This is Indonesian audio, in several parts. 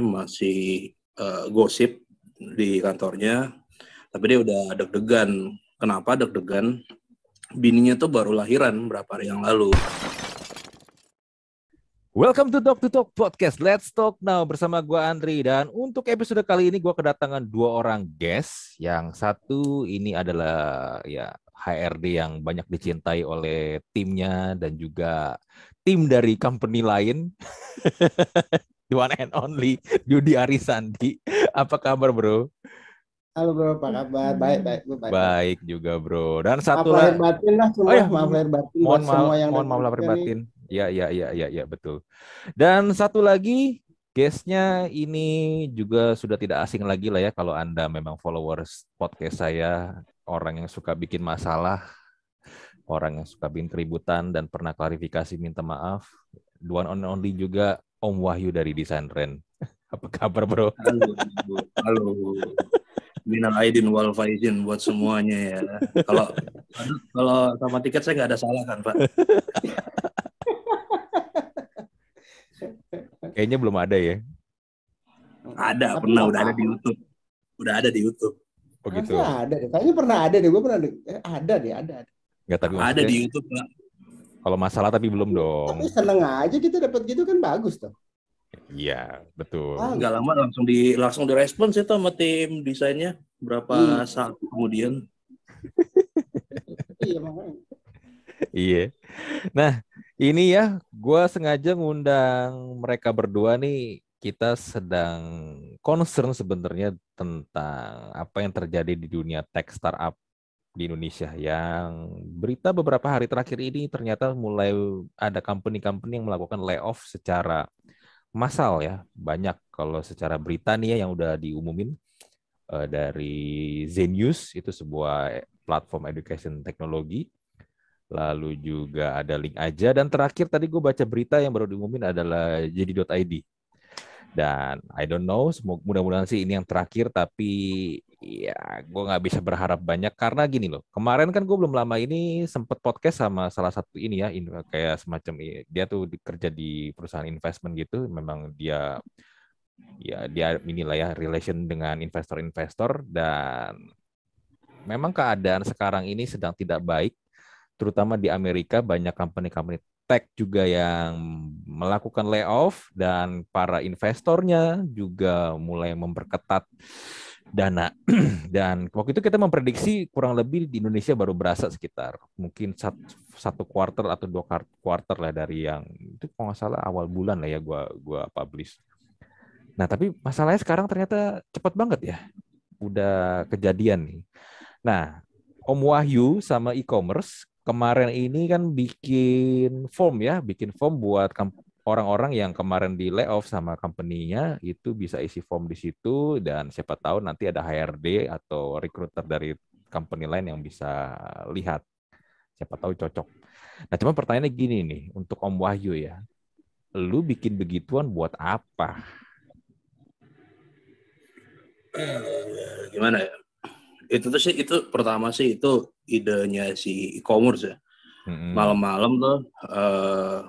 masih uh, gosip di kantornya, tapi dia udah deg-degan. Kenapa deg-degan? Bininya tuh baru lahiran berapa hari yang lalu. Welcome to Talk to Talk Podcast. Let's talk now bersama gue Andri dan untuk episode kali ini gue kedatangan dua orang guest. Yang satu ini adalah ya HRD yang banyak dicintai oleh timnya dan juga tim dari company lain. the one and only Yudi Arisandi. Apa kabar, Bro? Halo bro, apa kabar? Baik, baik, baik. Baik juga bro. Dan satu lagi. Maaf lahir batin lah semua. Oh, ya. Maaf lahir batin. Mohon maaf, semua yang mohon maaf lahir batin. Ya, ya, ya, ya, ya, betul. Dan satu lagi, guestnya ini juga sudah tidak asing lagi lah ya kalau anda memang followers podcast saya, orang yang suka bikin masalah, orang yang suka bikin keributan dan pernah klarifikasi minta maaf. Duan on only juga Om Wahyu dari Desain Ren. Apa kabar, Bro? Halo. Halo. Minal aidin wal faizin buat semuanya ya. Kalau kalau sama tiket saya nggak ada salah kan, Pak? Kayaknya belum ada ya. Ada, pernah udah ada di YouTube. Udah ada di YouTube. Oh gitu. Masa ada deh. Kayaknya pernah ada deh. Gue pernah eh, ada deh, ada. Enggak tapi ada di YouTube, Pak. Kalau masalah tapi belum dong. Tapi seneng aja kita dapat gitu kan bagus tuh. Iya, betul. Ah, nggak lama langsung di langsung direspons itu sama tim desainnya berapa hmm. saat kemudian. iya makanya. Iya. Nah, ini ya, gue sengaja ngundang mereka berdua nih. Kita sedang concern sebenarnya tentang apa yang terjadi di dunia tech startup di Indonesia yang berita beberapa hari terakhir ini ternyata mulai ada company-company yang melakukan layoff secara massal ya. Banyak kalau secara berita nih ya yang udah diumumin uh, dari Zenius itu sebuah platform education teknologi lalu juga ada link aja. Dan terakhir tadi gue baca berita yang baru diumumin adalah jadi.id dan I don't know mudah-mudahan sih ini yang terakhir tapi ya gue nggak bisa berharap banyak. Karena gini loh kemarin kan gue belum lama ini sempet podcast sama salah satu ini ya kayak semacam dia tuh kerja di perusahaan investment gitu. Memang dia ya dia inilah ya relation dengan investor-investor. Dan memang keadaan sekarang ini sedang tidak baik terutama di Amerika banyak company-company tech juga yang melakukan layoff dan para investornya juga mulai memperketat dana dan waktu itu kita memprediksi kurang lebih di Indonesia baru berasa sekitar mungkin satu, quarter atau dua quarter lah dari yang itu kalau nggak salah awal bulan lah ya gua gua publish. Nah tapi masalahnya sekarang ternyata cepat banget ya udah kejadian nih. Nah Om Wahyu sama e-commerce kemarin ini kan bikin form ya, bikin form buat orang-orang yang kemarin di layoff sama company-nya itu bisa isi form di situ dan siapa tahu nanti ada HRD atau recruiter dari company lain yang bisa lihat. Siapa tahu cocok. Nah, cuma pertanyaannya gini nih untuk Om Wahyu ya. Lu bikin begituan buat apa? Eh, gimana ya? Itu tuh sih itu pertama sih itu idenya si e-commerce ya. Mm-hmm. malam-malam tuh uh,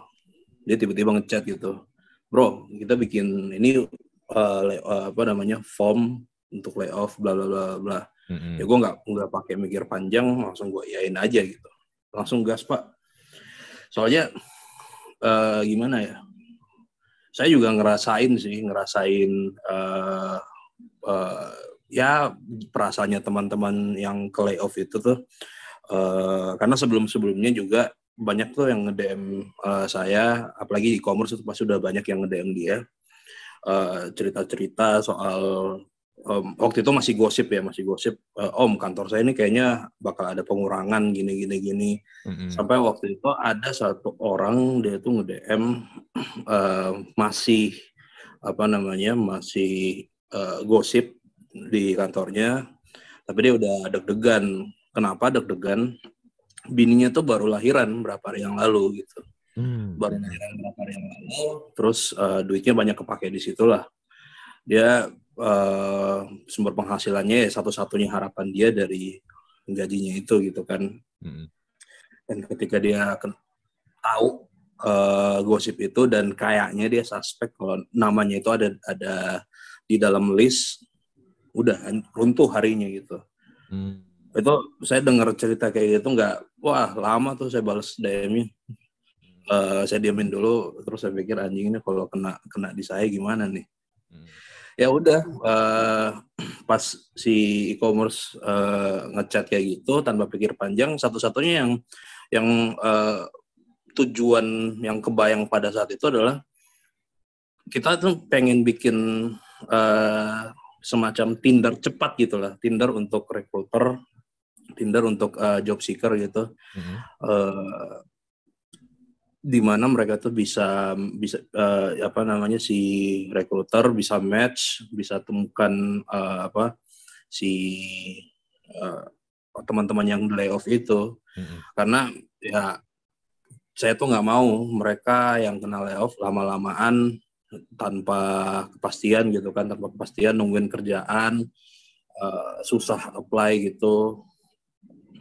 dia tiba-tiba ngechat gitu. Bro kita bikin ini uh, uh, apa namanya form untuk layoff bla bla bla bla. Mm-hmm. ya gue nggak nggak pakai mikir panjang langsung gue yain aja gitu. Langsung gas pak. Soalnya uh, gimana ya? Saya juga ngerasain sih ngerasain uh, uh, ya perasaannya teman-teman yang ke layoff itu tuh uh, karena sebelum-sebelumnya juga banyak tuh yang nge-DM uh, saya apalagi e-commerce itu pasti sudah banyak yang nge-DM dia uh, cerita-cerita soal um, waktu itu masih gosip ya masih gosip uh, om kantor saya ini kayaknya bakal ada pengurangan gini gini gini mm-hmm. sampai waktu itu ada satu orang dia tuh nge-DM uh, masih apa namanya masih uh, gosip di kantornya tapi dia udah deg-degan. Kenapa deg-degan? Bininya tuh baru lahiran berapa hari yang lalu gitu. Hmm. baru lahiran berapa hari yang lalu terus uh, duitnya banyak kepake di situlah. Dia uh, sumber penghasilannya ya satu-satunya harapan dia dari gajinya itu gitu kan. Hmm. dan ketika dia tahu uh, gosip itu dan kayaknya dia suspek kalau namanya itu ada ada di dalam list udah runtuh harinya gitu. Hmm. Itu saya dengar cerita kayak gitu nggak, wah lama tuh saya balas DM-nya. Uh, saya diamin dulu, terus saya pikir anjing ini kalau kena kena di saya gimana nih? Hmm. Ya udah, uh, pas si e-commerce uh, ngechat kayak gitu tanpa pikir panjang, satu-satunya yang yang uh, tujuan yang kebayang pada saat itu adalah kita tuh pengen bikin uh, semacam Tinder cepat gitu lah, Tinder untuk recruiter, Tinder untuk uh, job seeker gitu, mm-hmm. uh, di mana mereka tuh bisa bisa uh, apa namanya si recruiter bisa match, bisa temukan uh, apa si uh, teman-teman yang layoff itu, mm-hmm. karena ya saya tuh nggak mau mereka yang kena layoff lama-lamaan tanpa kepastian gitu kan tanpa kepastian nungguin kerjaan uh, susah apply gitu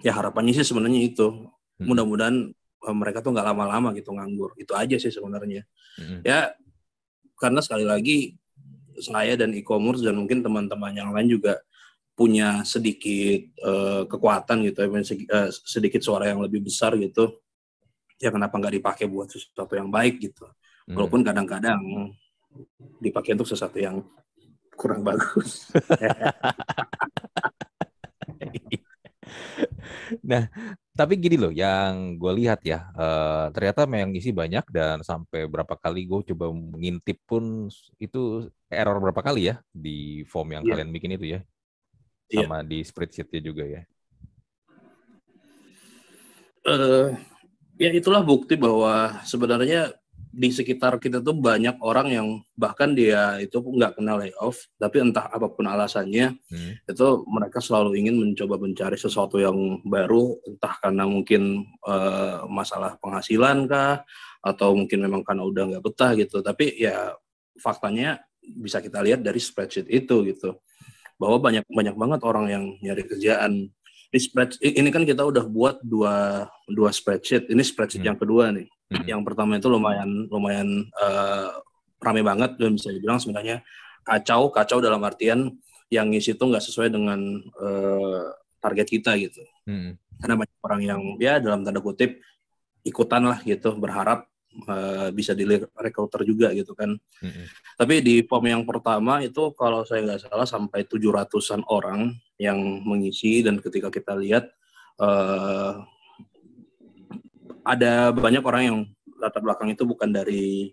ya harapannya sih sebenarnya itu hmm. mudah-mudahan uh, mereka tuh nggak lama-lama gitu nganggur itu aja sih sebenarnya hmm. ya karena sekali lagi saya dan e-commerce dan mungkin teman-teman yang lain juga punya sedikit uh, kekuatan gitu ya sedikit suara yang lebih besar gitu ya kenapa nggak dipakai buat sesuatu yang baik gitu. Walaupun kadang-kadang dipakai untuk sesuatu yang kurang bagus nah tapi gini loh yang gue lihat ya uh, ternyata memang isi banyak dan sampai berapa kali gue coba mengintip pun itu error berapa kali ya di form yang yeah. kalian bikin itu ya iya. sama yeah. di spreadsheetnya juga ya uh, ya itulah bukti bahwa sebenarnya di sekitar kita tuh banyak orang yang bahkan dia itu nggak kenal layoff, tapi entah apa pun alasannya, hmm. itu mereka selalu ingin mencoba mencari sesuatu yang baru, entah karena mungkin uh, masalah penghasilan kah, atau mungkin memang karena udah nggak betah gitu. Tapi ya faktanya bisa kita lihat dari spreadsheet itu gitu, bahwa banyak banyak banget orang yang nyari kerjaan di spreadsheet ini kan kita udah buat dua dua spreadsheet. Ini spreadsheet hmm. yang kedua nih. Hmm. Yang pertama itu lumayan lumayan uh, rame banget dan bisa dibilang sebenarnya kacau kacau dalam artian yang ngisi itu nggak sesuai dengan uh, target kita gitu. Hmm. Karena banyak orang yang ya dalam tanda kutip ikutan lah gitu berharap uh, bisa di recruiter juga gitu kan. Hmm. Tapi di form yang pertama itu kalau saya nggak salah sampai 700-an orang yang mengisi dan ketika kita lihat uh, ada banyak orang yang latar belakang itu bukan dari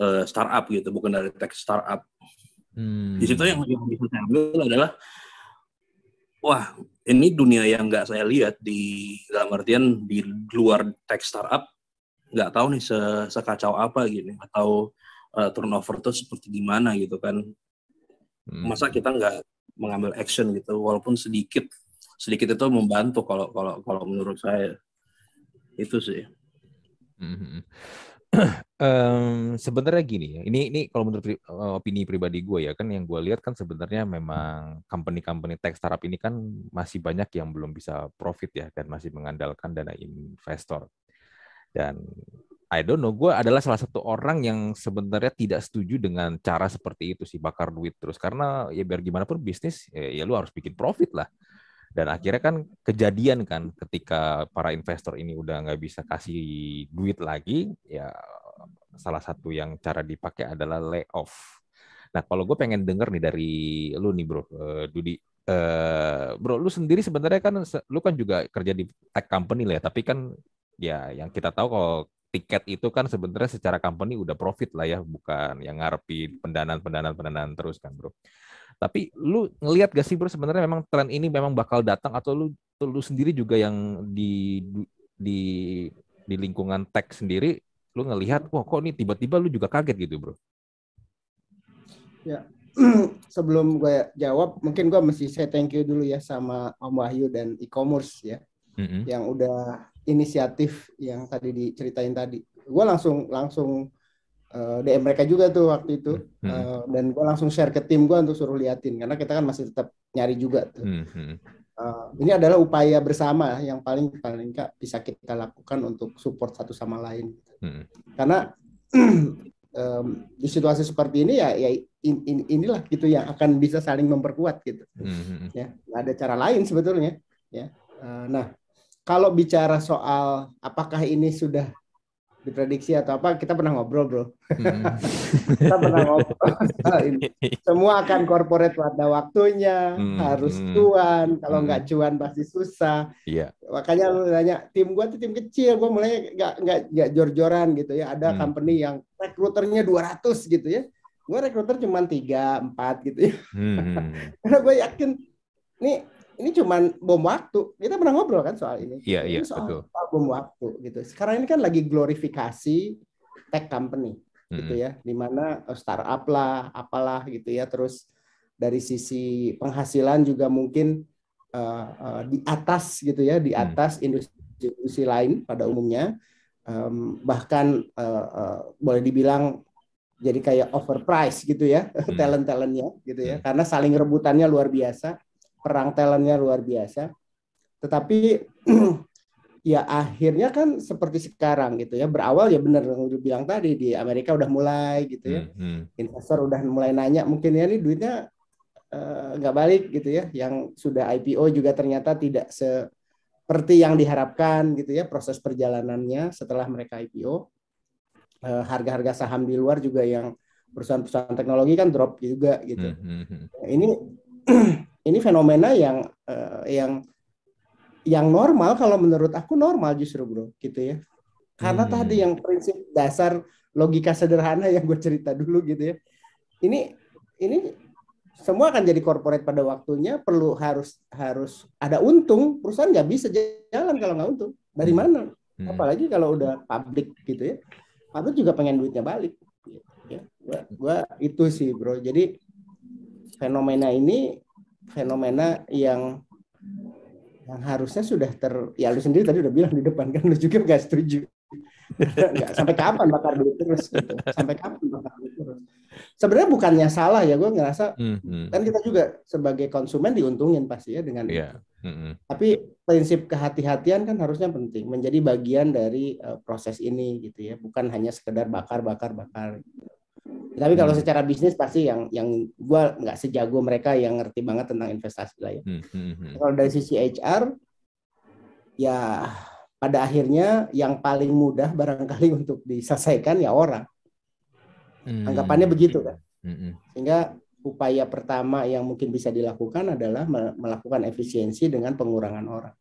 uh, startup gitu, bukan dari tech startup. Hmm. Di situ yang, yang bisa saya ambil adalah, wah ini dunia yang nggak saya lihat di dalam artian di luar tech startup nggak tahu nih se sekacau apa gini atau uh, turnover itu seperti gimana gitu kan. Hmm. Masa kita nggak mengambil action gitu walaupun sedikit sedikit itu membantu kalau kalau kalau menurut saya itu sih um, sebenarnya gini ya ini ini kalau menurut pri, eh, opini pribadi gue ya kan yang gue lihat kan sebenarnya memang company-company tech startup ini kan masih banyak yang belum bisa profit ya dan masih mengandalkan dana investor dan I don't know, gue adalah salah satu orang yang sebenarnya tidak setuju dengan cara seperti itu sih, bakar duit terus. Karena ya biar gimana pun bisnis, ya, ya lu harus bikin profit lah. Dan akhirnya kan kejadian kan ketika para investor ini udah nggak bisa kasih duit lagi, ya salah satu yang cara dipakai adalah layoff. Nah kalau gue pengen denger nih dari lu nih bro, uh, Dudi, uh, bro lu sendiri sebenarnya kan lu kan juga kerja di tech company lah ya, tapi kan ya yang kita tahu kalau tiket itu kan sebenarnya secara company udah profit lah ya, bukan yang ngarepi pendanaan pendanaan pendanaan terus kan bro. Tapi lu ngelihat gak sih bro sebenarnya memang tren ini memang bakal datang atau lu lu sendiri juga yang di di di lingkungan tech sendiri lu ngelihat wah kok ini tiba-tiba lu juga kaget gitu bro. Ya sebelum gue jawab mungkin gue mesti saya thank you dulu ya sama Om Wahyu dan e-commerce ya mm-hmm. yang udah inisiatif yang tadi diceritain tadi. Gue langsung langsung uh, eh, DM mereka juga tuh waktu itu mm-hmm. uh, dan gue langsung share ke tim gue untuk suruh liatin karena kita kan masih tetap nyari juga tuh. Mm-hmm. uh, ini adalah upaya bersama yang paling paling enggak bisa kita lakukan untuk support satu sama lain. Hmm. Karena um, di situasi seperti ini ya ya in, in, inilah gitu yang akan bisa saling memperkuat gitu. Hmm. Ya, nggak ada cara lain sebetulnya. Ya, uh, nah kalau bicara soal apakah ini sudah diprediksi atau apa kita pernah ngobrol bro hmm. kita pernah ngobrol semua akan corporate pada waktunya hmm. harus hmm. cuan kalau hmm. nggak cuan pasti susah yeah. makanya lu nanya tim gua tuh tim kecil gua mulai nggak nggak nggak jor-joran gitu ya ada hmm. company yang rekruternya 200 gitu ya gua rekruter cuma tiga empat gitu ya hmm. karena gue yakin nih ini cuma bom waktu. Kita pernah ngobrol kan soal ini. Iya, iya, soal, betul. Soal bom waktu gitu. Sekarang ini kan lagi glorifikasi tech company mm-hmm. gitu ya, di mana eh, startup lah, apalah gitu ya. Terus dari sisi penghasilan juga mungkin uh, uh, di atas gitu ya, di atas mm. industri, lain pada umumnya. Um, bahkan uh, uh, boleh dibilang jadi kayak overprice gitu ya hmm. talent talentnya gitu ya hmm. karena saling rebutannya luar biasa perang talentnya luar biasa. Tetapi ya akhirnya kan seperti sekarang gitu ya berawal ya benar yang udah bilang tadi di Amerika udah mulai gitu ya hmm, hmm. investor udah mulai nanya mungkin ya ini duitnya eh, nggak uh, balik gitu ya yang sudah IPO juga ternyata tidak seperti yang diharapkan gitu ya proses perjalanannya setelah mereka IPO uh, eh, harga-harga saham di luar juga yang perusahaan-perusahaan teknologi kan drop juga gitu hmm, hmm, hmm. ini ini fenomena yang uh, yang yang normal kalau menurut aku normal justru bro gitu ya. Karena hmm. tadi yang prinsip dasar logika sederhana yang gue cerita dulu gitu ya. Ini ini semua akan jadi corporate pada waktunya perlu harus harus ada untung. Perusahaan nggak bisa jalan kalau nggak untung. Dari hmm. mana? Hmm. apalagi kalau udah publik gitu ya. Publik juga pengen duitnya balik. Ya. Gua, gua itu sih bro. Jadi fenomena ini fenomena yang yang harusnya sudah ter ya lu sendiri tadi udah bilang di depan kan lu juga nggak setuju nggak sampai kapan bakar duit terus gitu. sampai kapan bakar duit terus sebenarnya bukannya salah ya gue ngerasa mm-hmm. kan kita juga sebagai konsumen diuntungin pasti ya dengan yeah. mm-hmm. tapi prinsip kehati-hatian kan harusnya penting menjadi bagian dari uh, proses ini gitu ya bukan hanya sekedar bakar bakar bakar gitu. Tapi kalau hmm. secara bisnis pasti yang yang gue nggak sejago mereka yang ngerti banget tentang investasi lah ya. Hmm, hmm, hmm. Kalau dari sisi HR, ya pada akhirnya yang paling mudah barangkali untuk diselesaikan ya orang. Hmm. Anggapannya begitu kan. Hmm. Sehingga upaya pertama yang mungkin bisa dilakukan adalah melakukan efisiensi dengan pengurangan orang.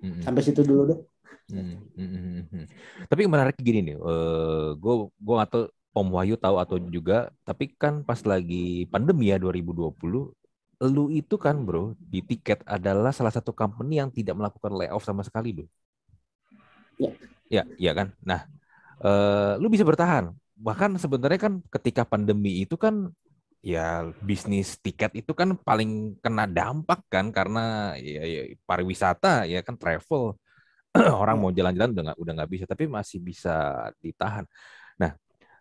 Hmm. Sampai situ dulu deh. Hmm. Hmm. Hmm. Tapi menarik gini nih, uh, eh, gue gue atau Om Wahyu tahu atau juga, tapi kan pas lagi pandemi ya 2020, lu itu kan bro di tiket adalah salah satu company yang tidak melakukan layoff sama sekali bro. Ya. Ya, ya kan. Nah, uh, lu bisa bertahan. Bahkan sebenarnya kan ketika pandemi itu kan ya bisnis tiket itu kan paling kena dampak kan karena ya, ya pariwisata ya kan travel orang mau jalan-jalan udah nggak udah nggak bisa tapi masih bisa ditahan. Nah,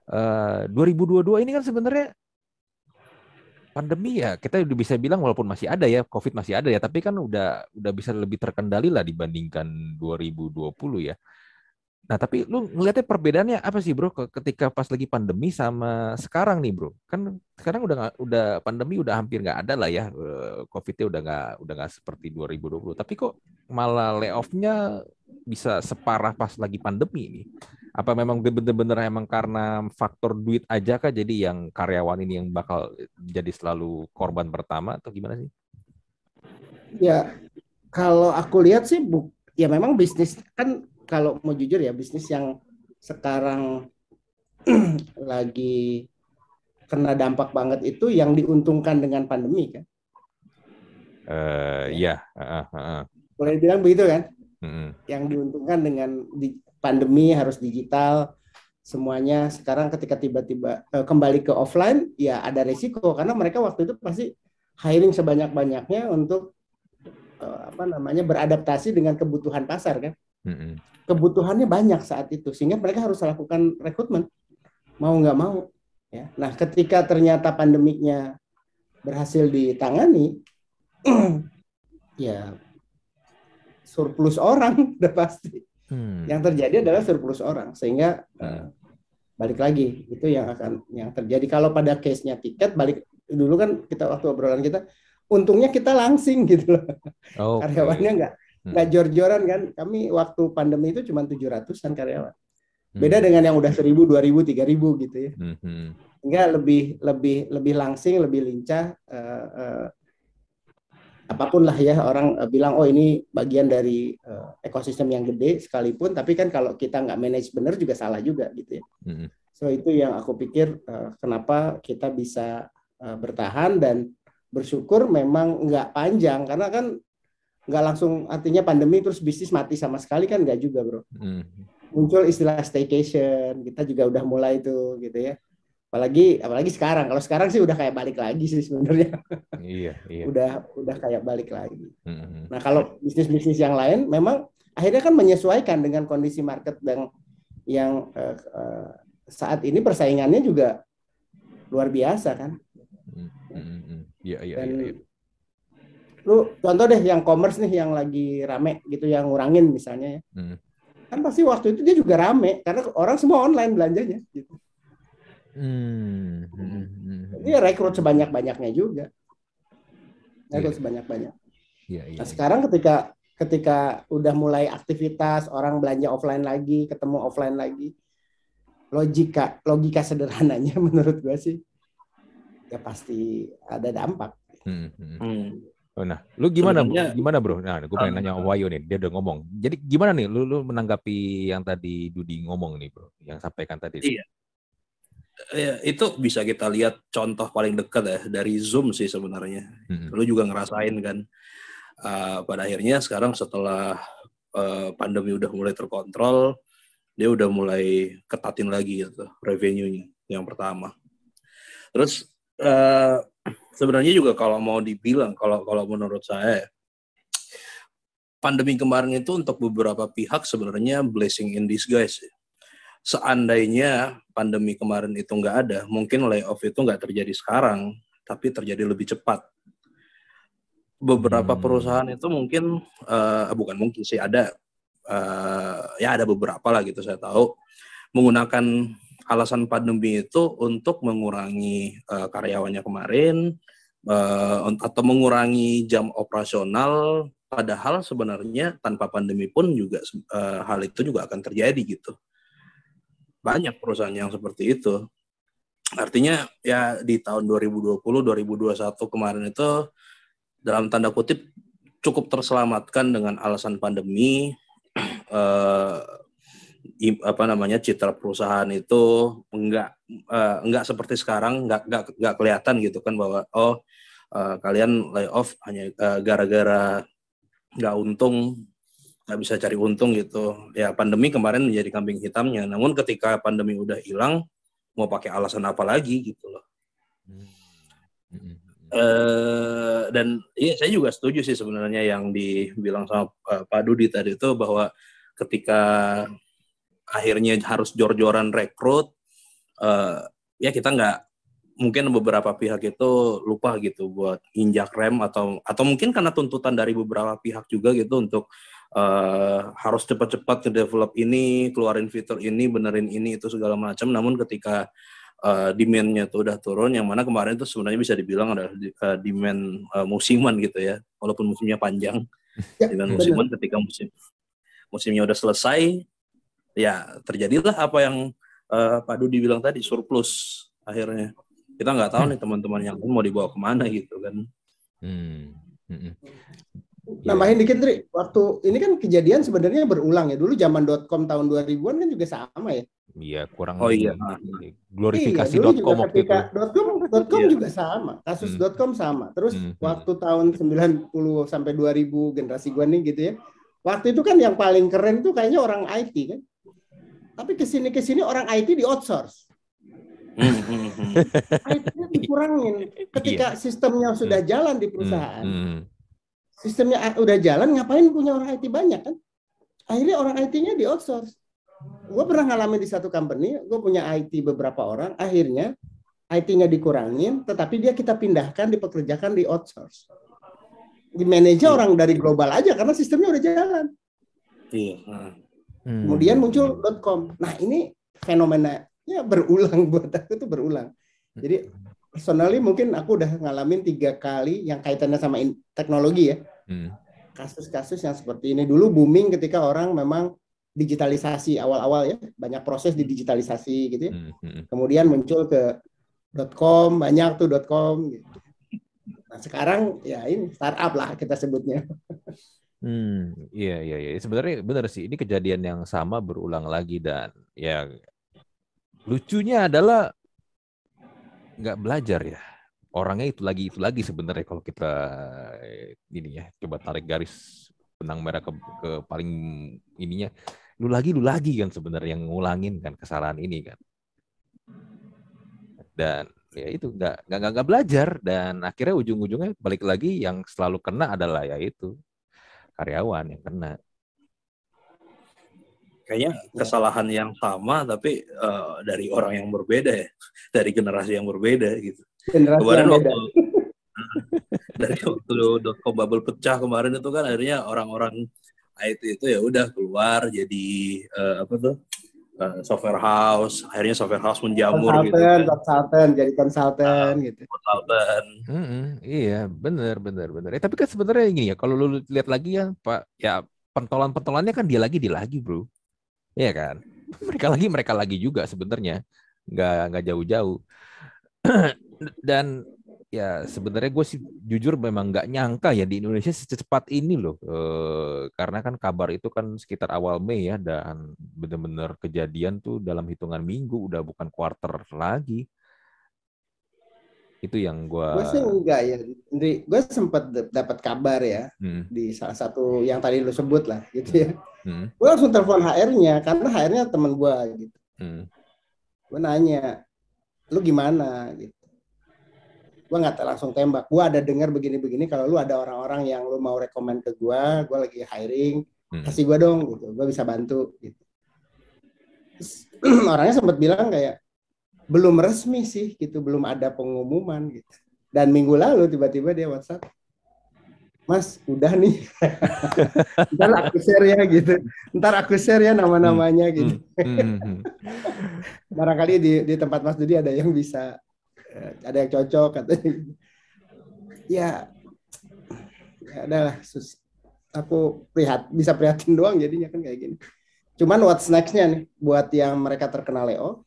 2022 eh, ini kan sebenarnya pandemi ya. Kita udah bisa bilang walaupun masih ada ya covid masih ada ya tapi kan udah udah bisa lebih terkendali lah dibandingkan 2020 ya. Nah tapi lu ngeliatnya perbedaannya apa sih bro? Ketika pas lagi pandemi sama sekarang nih bro. Kan sekarang udah udah pandemi udah hampir nggak ada lah ya eh, covidnya udah nggak udah nggak seperti 2020 tapi kok malah layoffnya bisa separah pas lagi pandemi ini apa memang benar-benar emang karena faktor duit aja kah jadi yang karyawan ini yang bakal jadi selalu korban pertama atau gimana sih? Ya kalau aku lihat sih bu, ya memang bisnis kan kalau mau jujur ya bisnis yang sekarang lagi kena dampak banget itu yang diuntungkan dengan pandemi kan? Uh, ya. Uh, uh, uh. Boleh bilang begitu kan? Uh -uh. Yang diuntungkan dengan di, pandemi harus digital semuanya sekarang ketika tiba-tiba uh, kembali ke offline ya ada resiko karena mereka waktu itu pasti hiring sebanyak-banyaknya untuk uh, apa namanya beradaptasi dengan kebutuhan pasar kan mm-hmm. kebutuhannya banyak saat itu sehingga mereka harus lakukan rekrutmen mau nggak mau ya nah ketika ternyata pandemiknya berhasil ditangani ya surplus orang udah pasti. Hmm. Yang terjadi adalah surplus orang sehingga uh, balik lagi itu yang akan yang terjadi kalau pada case-nya tiket balik dulu kan kita waktu obrolan kita untungnya kita langsing gitu loh. Oh, Karyawannya nggak hmm. nggak jor-joran kan. Kami waktu pandemi itu cuma tujuh ratusan karyawan. Hmm. Beda dengan yang udah seribu, dua ribu, tiga ribu gitu ya. Hmm. Enggak lebih lebih lebih langsing, lebih lincah. Uh, uh, apa pun lah ya orang uh, bilang oh ini bagian dari uh, ekosistem yang gede sekalipun tapi kan kalau kita nggak manage benar juga salah juga gitu ya hmm. so itu yang aku pikir uh, kenapa kita bisa uh, bertahan dan bersyukur memang nggak panjang karena kan nggak langsung artinya pandemi terus bisnis mati sama sekali kan nggak juga bro hmm. muncul istilah staycation kita juga udah mulai itu gitu ya apalagi apalagi sekarang kalau sekarang sih udah kayak balik lagi sih sebenarnya iya, iya. udah udah kayak balik lagi hmm. nah kalau bisnis bisnis yang lain memang akhirnya kan menyesuaikan dengan kondisi market dan yang uh, uh, saat ini persaingannya juga luar biasa kan iya iya iya, iya. lu contoh deh yang commerce nih yang lagi rame gitu yang ngurangin misalnya ya hmm. kan pasti waktu itu dia juga rame karena orang semua online belanjanya gitu Hmm. hmm, hmm. Ini rekrut sebanyak-banyaknya juga. Rekrut yeah. sebanyak-banyak. Yeah, yeah, nah, sekarang ketika ketika udah mulai aktivitas orang belanja offline lagi, ketemu offline lagi, logika logika sederhananya menurut gue sih ya pasti ada dampak. Hmm, hmm. Hmm. Oh, nah, lu gimana Sebenarnya, gimana bro? Nah, gue pengen nanya Om Wayu nih, dia udah ngomong. Jadi gimana nih, lu, lu menanggapi yang tadi Dudi ngomong nih bro, yang sampaikan tadi? Iya ya, itu bisa kita lihat contoh paling dekat ya dari Zoom sih sebenarnya. Hmm. Lu juga ngerasain kan. Uh, pada akhirnya sekarang setelah uh, pandemi udah mulai terkontrol, dia udah mulai ketatin lagi gitu revenue-nya yang pertama. Terus uh, sebenarnya juga kalau mau dibilang kalau kalau menurut saya pandemi kemarin itu untuk beberapa pihak sebenarnya blessing in disguise. Ya seandainya pandemi kemarin itu nggak ada, mungkin layoff itu nggak terjadi sekarang, tapi terjadi lebih cepat. Beberapa hmm. perusahaan itu mungkin uh, bukan mungkin sih ada uh, ya ada beberapa lah gitu saya tahu menggunakan alasan pandemi itu untuk mengurangi uh, karyawannya kemarin uh, atau mengurangi jam operasional padahal sebenarnya tanpa pandemi pun juga uh, hal itu juga akan terjadi gitu banyak perusahaan yang seperti itu. Artinya ya di tahun 2020, 2021 kemarin itu dalam tanda kutip cukup terselamatkan dengan alasan pandemi eh, apa namanya citra perusahaan itu enggak eh, enggak seperti sekarang enggak enggak enggak kelihatan gitu kan bahwa oh eh, kalian layoff hanya eh, gara-gara nggak untung nggak bisa cari untung gitu. Ya pandemi kemarin menjadi kambing hitamnya. Namun ketika pandemi udah hilang, mau pakai alasan apa lagi gitu loh. Hmm. Uh, dan iya saya juga setuju sih sebenarnya yang dibilang sama uh, Pak Dudi tadi itu bahwa ketika akhirnya harus jor-joran rekrut, uh, ya kita nggak mungkin beberapa pihak itu lupa gitu buat injak rem atau atau mungkin karena tuntutan dari beberapa pihak juga gitu untuk uh, harus cepat-cepat ke develop ini, keluarin fitur ini, benerin ini itu segala macam. Namun ketika uh, demand-nya tuh udah turun, yang mana kemarin itu sebenarnya bisa dibilang adalah uh, demand uh, musiman gitu ya, walaupun musimnya panjang. Ya, demand musiman ketika musim musimnya udah selesai, ya terjadilah apa yang uh, Pak Dudi bilang tadi surplus akhirnya. Kita nggak tahu nih teman-teman yang mau dibawa ke mana gitu kan. Hmm. Hmm. hmm. Iya. Nambahin dikit, Tri. Waktu ini kan kejadian sebenarnya berulang ya. Dulu zaman .com tahun 2000-an kan juga sama ya. Iya, kurang Oh iya. Glorifikasi iya, .com waktu itu. .com, .com iya. juga sama. Kasus hmm. .com sama. Terus hmm. waktu tahun 90 sampai 2000 generasi gua nih gitu ya. Waktu itu kan yang paling keren tuh kayaknya orang IT kan. Tapi ke sini ke sini orang IT di outsource. Hmm, hmm, hmm. IT-nya dikurangin ketika iya. sistemnya sudah jalan di perusahaan. Hmm. Hmm sistemnya udah jalan ngapain punya orang IT banyak kan akhirnya orang IT-nya di outsource gue pernah ngalamin di satu company gue punya IT beberapa orang akhirnya IT-nya dikurangin tetapi dia kita pindahkan dipekerjakan di outsource di manage iya. orang dari global aja karena sistemnya udah jalan. Iya. Hmm. Kemudian muncul .com. Nah ini fenomenanya berulang buat aku itu berulang. Jadi personally mungkin aku udah ngalamin tiga kali yang kaitannya sama teknologi ya. Hmm. Kasus-kasus yang seperti ini dulu booming ketika orang memang digitalisasi awal-awal ya banyak proses di digitalisasi gitu ya. Hmm, hmm. Kemudian muncul ke .com banyak tuh .com gitu. Nah, sekarang ya ini startup lah kita sebutnya. Hmm, iya iya iya. Sebenarnya benar sih ini kejadian yang sama berulang lagi dan ya lucunya adalah nggak belajar ya. Orangnya itu lagi itu lagi sebenarnya kalau kita ini ya coba tarik garis benang merah ke, ke paling ininya. Lu lagi lu lagi kan sebenarnya yang ngulangin kan kesalahan ini kan. Dan ya itu nggak nggak nggak belajar. Dan akhirnya ujung-ujungnya balik lagi yang selalu kena adalah ya itu karyawan yang kena kayaknya kesalahan yang sama tapi uh, dari orang yang berbeda ya. Dari generasi yang berbeda gitu. Generasi kemarin yang waktu dari waktu dotcom bubble pecah kemarin itu kan akhirnya orang-orang IT itu ya udah keluar jadi uh, apa tuh? Uh, software house. Akhirnya software house menjamur gitu kan. konsultan jadi konsultan uh, gitu. konsultan mm -hmm, iya benar benar benar eh, tapi kan sebenarnya gini ya kalau lu lihat lagi ya pak ya pentolan pentolannya kan dia lagi dia lagi bro iya kan? Mereka lagi mereka lagi juga sebenarnya. Nggak nggak jauh-jauh. Dan ya sebenarnya gue sih jujur memang nggak nyangka ya di Indonesia secepat ini loh. E, karena kan kabar itu kan sekitar awal Mei ya dan benar-benar kejadian tuh dalam hitungan minggu udah bukan quarter lagi itu yang gue gue sih enggak ya gue sempat dapat kabar ya hmm. di salah satu yang tadi lo sebut lah gitu ya hmm. gue langsung telepon HR-nya karena HR-nya teman gue gitu hmm. gue nanya lu gimana gitu gue nggak langsung tembak gue ada dengar begini-begini kalau lu ada orang-orang yang lu mau rekomend ke gue gue lagi hiring hmm. kasih gue dong gitu gue bisa bantu gitu Terus, orangnya sempat bilang kayak belum resmi sih gitu belum ada pengumuman gitu dan minggu lalu tiba-tiba dia WhatsApp Mas, udah nih. ntar aku share ya gitu. Ntar aku share ya nama-namanya hmm. gitu. Hmm. Hmm. Barangkali di, di tempat Mas Dudi ada yang bisa ada yang cocok katanya ya ya adalah sus aku prihat bisa prihatin doang jadinya kan kayak gini cuman what's nextnya nih buat yang mereka terkena Leo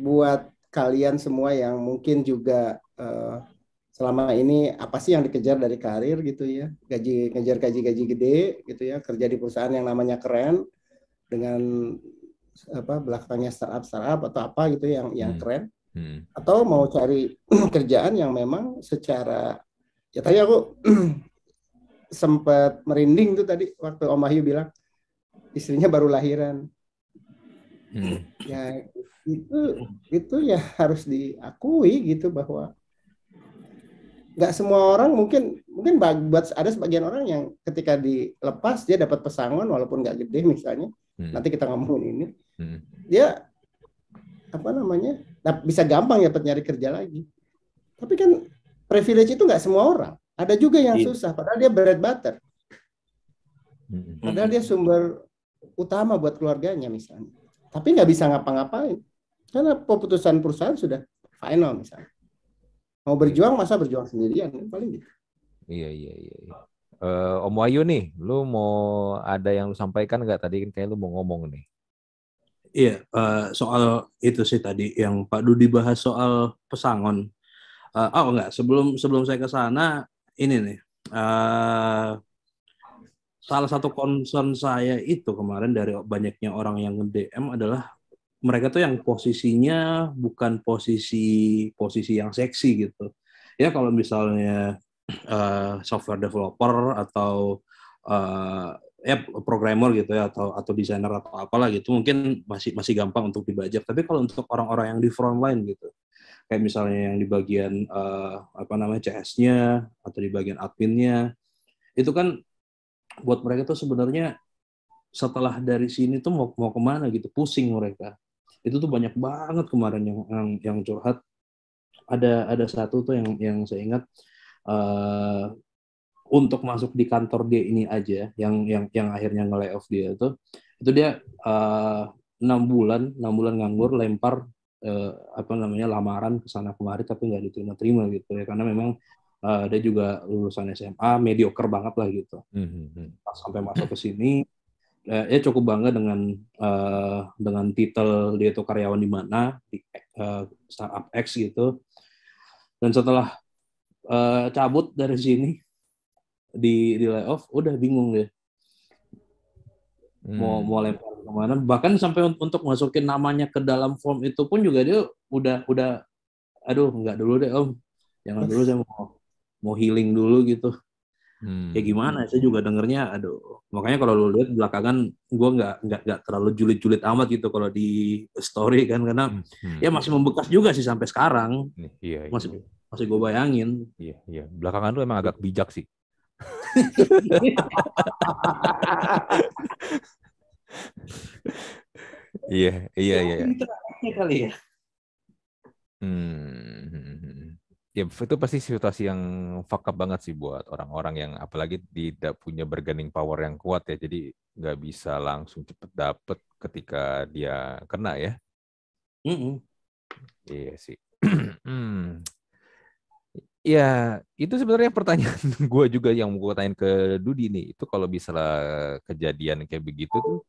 buat kalian semua yang mungkin juga uh, selama ini apa sih yang dikejar dari karir gitu ya gaji ngejar gaji gaji gede gitu ya kerja di perusahaan yang namanya keren dengan apa belakangnya startup startup atau apa gitu yang yang hmm. keren Hmm. Atau mau cari kerjaan yang memang secara ya tadi aku sempat merinding tuh tadi waktu Om Ahyu bilang istrinya baru lahiran. Hmm. Ya itu itu ya harus diakui gitu bahwa nggak semua orang mungkin mungkin buat ada sebagian orang yang ketika dilepas dia dapat pesangon walaupun nggak gede misalnya. Hmm. nanti kita ngomongin ini. Hmm. dia apa namanya nah, bisa gampang ya nyari kerja lagi. Tapi kan privilege itu nggak semua orang. Ada juga yang iya. susah padahal dia bread butter. Padahal dia sumber utama buat keluarganya misalnya. Tapi nggak bisa ngapa-ngapain karena keputusan perusahaan sudah final misalnya mau berjuang masa berjuang sendirian paling gitu iya iya iya uh, Om Wayu nih lu mau ada yang lu sampaikan nggak tadi kan kayak lu mau ngomong nih Iya, uh, soal itu sih tadi yang Pak Dudi bahas soal pesangon. Uh, oh enggak, sebelum sebelum saya ke sana, ini nih. Uh, salah satu concern saya itu kemarin dari banyaknya orang yang nge-DM adalah mereka tuh yang posisinya bukan posisi posisi yang seksi gitu. Ya kalau misalnya uh, software developer atau uh, ya programmer gitu ya atau atau desainer atau apalah gitu mungkin masih masih gampang untuk dibajak tapi kalau untuk orang-orang yang di front line gitu kayak misalnya yang di bagian uh, apa namanya CS-nya atau di bagian adminnya itu kan buat mereka tuh sebenarnya setelah dari sini tuh mau mau ke mana gitu pusing mereka itu tuh banyak banget kemarin yang yang, yang curhat. Ada ada satu tuh yang yang saya ingat uh, untuk masuk di kantor dia ini aja yang yang yang akhirnya nge-layoff dia itu itu dia enam uh, bulan enam bulan nganggur lempar uh, apa namanya lamaran ke sana kemari tapi nggak diterima-terima gitu ya. Karena memang uh, dia juga lulusan SMA mediocre banget lah gitu. Mm-hmm. sampai masuk ke sini uh, ya cukup bangga dengan uh, dengan titel dia itu karyawan di mana di uh, startup X gitu. Dan setelah uh, cabut dari sini di di layoff udah bingung deh hmm. mau mau lempar ke mana. Bahkan sampai untuk masukin namanya ke dalam form itu pun juga dia udah udah aduh nggak dulu deh om. Jangan dulu saya mau mau healing dulu gitu hmm. ya gimana saya juga dengernya aduh makanya kalau lu lihat belakangan gue nggak nggak nggak terlalu julid-julid amat gitu kalau di story kan karena hmm. hmm. ya masih membekas juga sih sampai sekarang iya, iya. masih masih gue bayangin iya iya belakangan lu emang agak bijak sih Iya, iya, iya. iya. kali ya. Hmm. Ya itu pasti situasi yang fuck up banget sih buat orang-orang yang apalagi tidak punya bargaining power yang kuat ya. Jadi nggak bisa langsung cepet dapet ketika dia kena ya. Mm -mm. Iya sih. hmm. Ya, itu sebenarnya pertanyaan gue juga yang mau gue tanyain ke Dudi nih. Itu kalau bisa kejadian kayak begitu tuh,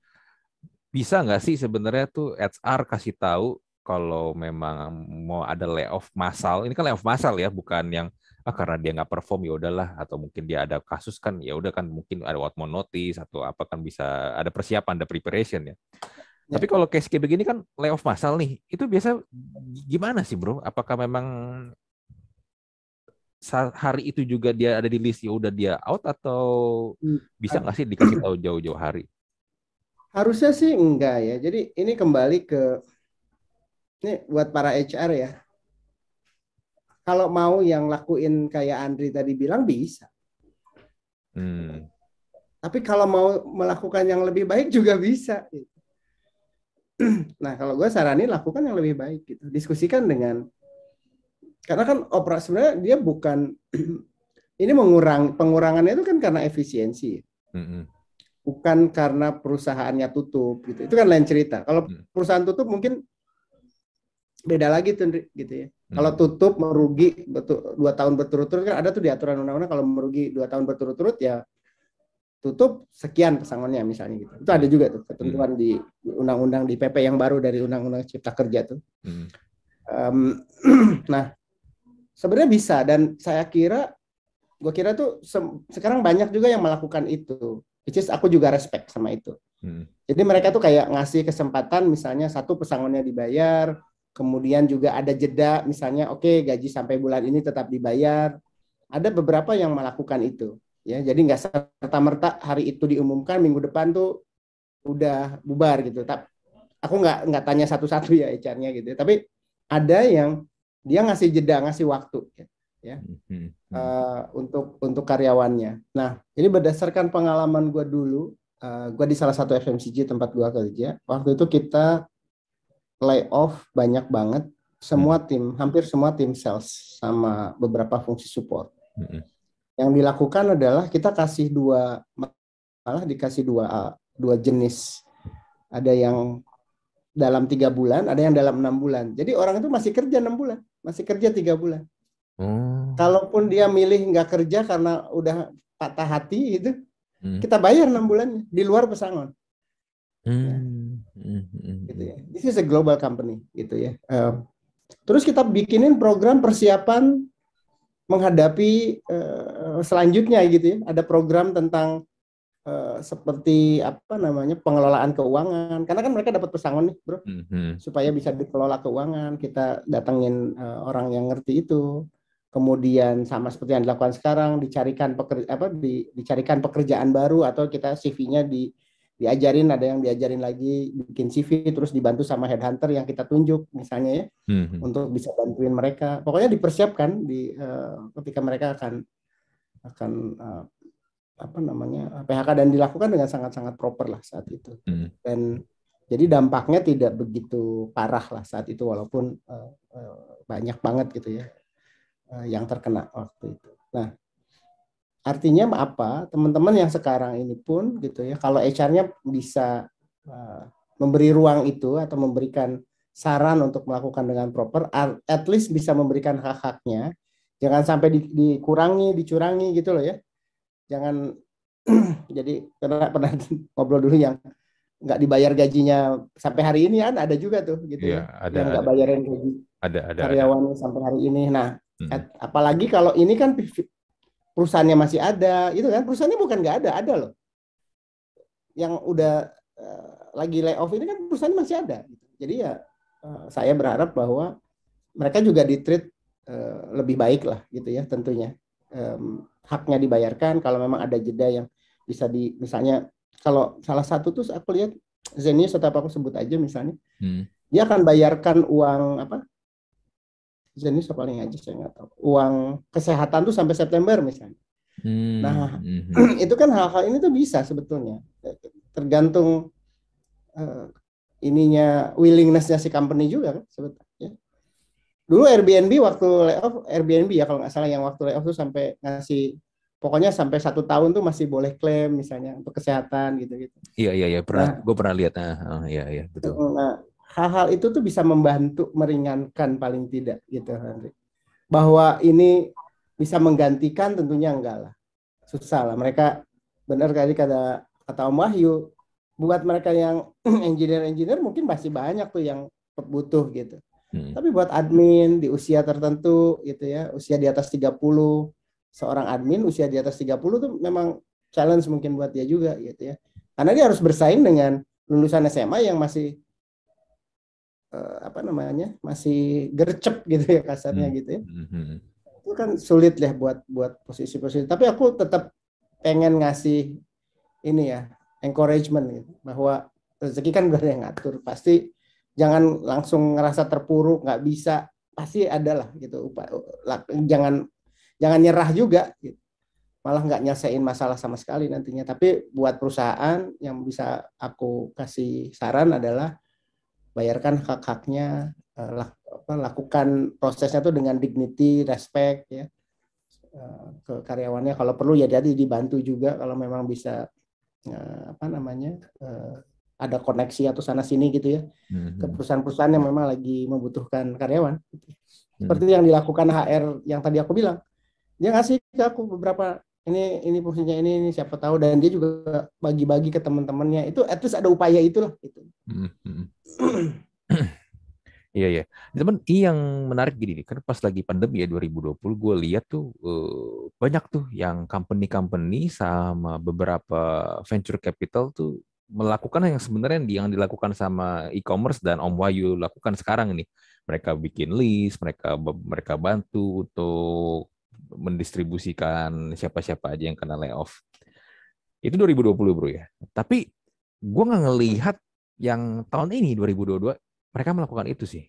bisa nggak sih sebenarnya tuh HR kasih tahu kalau memang mau ada layoff massal. Ini kan layoff massal ya, bukan yang ah karena dia nggak perform ya udahlah atau mungkin dia ada kasus kan ya udah kan mungkin ada what more notice atau apa kan bisa ada persiapan ada preparation ya. ya. Tapi kalau case kayak begini kan layoff massal nih, itu biasa gimana sih bro? Apakah memang hari itu juga dia ada di list ya udah dia out atau hmm. bisa nggak sih dikasih tahu jauh-jauh hari? Harusnya sih enggak ya. Jadi ini kembali ke ini buat para HR ya. Kalau mau yang lakuin kayak Andri tadi bilang bisa. Hmm. Tapi kalau mau melakukan yang lebih baik juga bisa. Nah kalau gue saranin lakukan yang lebih baik gitu. Diskusikan dengan karena kan operasi sebenarnya dia bukan ini mengurang pengurangannya itu kan karena efisiensi. Mm-hmm. Bukan karena perusahaannya tutup gitu. Itu kan lain cerita. Kalau mm. perusahaan tutup mungkin beda lagi tuh gitu ya. Hmm. Kalau tutup merugi betul dua tahun berturut-turut kan ada tuh di aturan undang-undang kalau merugi dua tahun berturut-turut ya tutup sekian pesangonnya misalnya gitu. Itu ada juga tuh ketentuan hmm. di undang-undang di PP yang baru dari undang-undang Cipta Kerja tuh. Hmm. Um, nah Sebenarnya bisa dan saya kira gue kira tuh se sekarang banyak juga yang melakukan itu. Which is aku juga respect sama itu. Hmm. Jadi mereka tuh kayak ngasih kesempatan misalnya satu pesangonnya dibayar, kemudian juga ada jeda misalnya oke okay, gaji sampai bulan ini tetap dibayar. Ada beberapa yang melakukan itu ya. Jadi nggak serta merta hari itu diumumkan minggu depan tuh udah bubar gitu. Tapi aku nggak nggak tanya satu-satu ya HR-nya gitu. Tapi ada yang dia ngasih jeda ngasih waktu ya uh, untuk untuk karyawannya. Nah ini berdasarkan pengalaman gue dulu, uh, eh, gue di salah satu FMCG tempat gue kerja. Waktu itu kita lay off banyak banget semua hmm. tim, hampir semua tim sales sama beberapa fungsi support. Hmm. Yang dilakukan adalah kita kasih dua malah dikasih dua dua jenis. Ada yang dalam tiga bulan, ada yang dalam enam bulan. Jadi orang itu masih kerja enam bulan masih kerja tiga bulan. Hmm. Kalaupun dia milih nggak kerja karena udah patah hati itu, hmm. kita bayar enam bulan di luar pesangon. Hmm. Ya. Gitu ya. This is a global company, gitu ya. Uh, terus kita bikinin program persiapan menghadapi uh, selanjutnya gitu ya. Ada program tentang Uh, seperti apa namanya pengelolaan keuangan karena kan mereka dapat pesangon nih bro mm-hmm. supaya bisa dikelola keuangan kita datengin uh, orang yang ngerti itu kemudian sama seperti yang dilakukan sekarang dicarikan pekerja apa di, dicarikan pekerjaan baru atau kita CV-nya di diajarin ada yang diajarin lagi bikin CV terus dibantu sama headhunter yang kita tunjuk misalnya ya mm-hmm. untuk bisa bantuin mereka pokoknya dipersiapkan di uh, ketika mereka akan akan uh, apa namanya PHK dan dilakukan dengan sangat-sangat proper lah saat itu hmm. dan jadi dampaknya tidak begitu parah lah saat itu walaupun uh, uh, banyak banget gitu ya uh, yang terkena waktu itu. Nah artinya apa? Teman-teman yang sekarang ini pun gitu ya, kalau HR-nya bisa uh, memberi ruang itu atau memberikan saran untuk melakukan dengan proper, at least bisa memberikan hak-haknya. Jangan sampai di, dikurangi, dicurangi gitu loh ya. Jangan jadi pernah pernah ngobrol dulu yang nggak dibayar gajinya sampai hari ini kan ada juga tuh gitu ya, ya ada, yang nggak bayarin gaji ada, ada, karyawannya sampai hari ini. Nah, hmm. apalagi kalau ini kan perusahaannya masih ada, itu kan perusahaannya bukan nggak ada, ada loh. Yang udah uh, lagi layoff ini kan perusahaan masih ada. Jadi ya uh, saya berharap bahwa mereka juga ditreat uh, lebih baik lah gitu ya tentunya. Um, haknya dibayarkan kalau memang ada jeda yang bisa di misalnya kalau salah satu tuh aku lihat Zenius atau apa aku sebut aja misalnya hmm. dia akan bayarkan uang apa Zenius paling aja saya nggak tahu. Uang kesehatan tuh sampai September misalnya. Hmm. nah hmm. itu kan hal-hal ini tuh bisa sebetulnya. Tergantung uh, ininya willingnessnya si company juga kan sebetulnya. Dulu Airbnb waktu layoff Airbnb ya kalau nggak salah yang waktu layoff tuh sampai ngasih pokoknya sampai satu tahun tuh masih boleh klaim misalnya untuk kesehatan gitu gitu iya iya iya. Pernah nah, gue pernah lihat. Nah oh, iya iya. Betul. Nah hal-hal itu tuh bisa membantu meringankan paling tidak gitu Henry bahwa ini bisa menggantikan tentunya enggak lah susah lah mereka benar kali kata kata Om Wahyu buat mereka yang engineer-engineer mungkin masih banyak tuh yang butuh gitu Hmm. Tapi buat admin di usia tertentu gitu ya, usia di atas 30, seorang admin usia di atas 30 tuh memang challenge mungkin buat dia juga gitu ya. Karena dia harus bersaing dengan lulusan SMA yang masih uh, apa namanya? masih gercep gitu ya kasarnya hmm. gitu ya. Hmm. Itu kan sulit lah buat buat posisi-posisi. Tapi aku tetap pengen ngasih ini ya, encouragement gitu bahwa rezeki kan udah yang ngatur. Pasti jangan langsung ngerasa terpuruk nggak bisa pasti ada lah gitu jangan jangan nyerah juga gitu. malah nggak nyelesain masalah sama sekali nantinya tapi buat perusahaan yang bisa aku kasih saran adalah bayarkan hak-haknya eh, lakukan prosesnya tuh dengan dignity respect ya eh, ke karyawannya kalau perlu ya jadi dibantu juga kalau memang bisa eh, apa namanya ada koneksi atau sana sini gitu ya hmm. ke perusahaan-perusahaan yang memang lagi membutuhkan karyawan. Hmm. Seperti yang dilakukan HR yang tadi aku bilang, dia ngasih ke aku beberapa ini ini fungsinya ini, ini siapa tahu dan dia juga bagi-bagi ke teman-temannya itu at least ada upaya itulah itu. Hmm. Iya ya. Teman, yang menarik gini nih, kan pas lagi pandemi ya 2020 gue lihat tuh uh, banyak tuh yang company-company sama beberapa venture capital tuh melakukan yang sebenarnya yang dilakukan sama e-commerce dan Om Wahyu lakukan sekarang ini. Mereka bikin list, mereka mereka bantu untuk mendistribusikan siapa-siapa aja yang kena layoff. Itu 2020 bro ya. Tapi gue nggak ngelihat yang tahun ini 2022 mereka melakukan itu sih.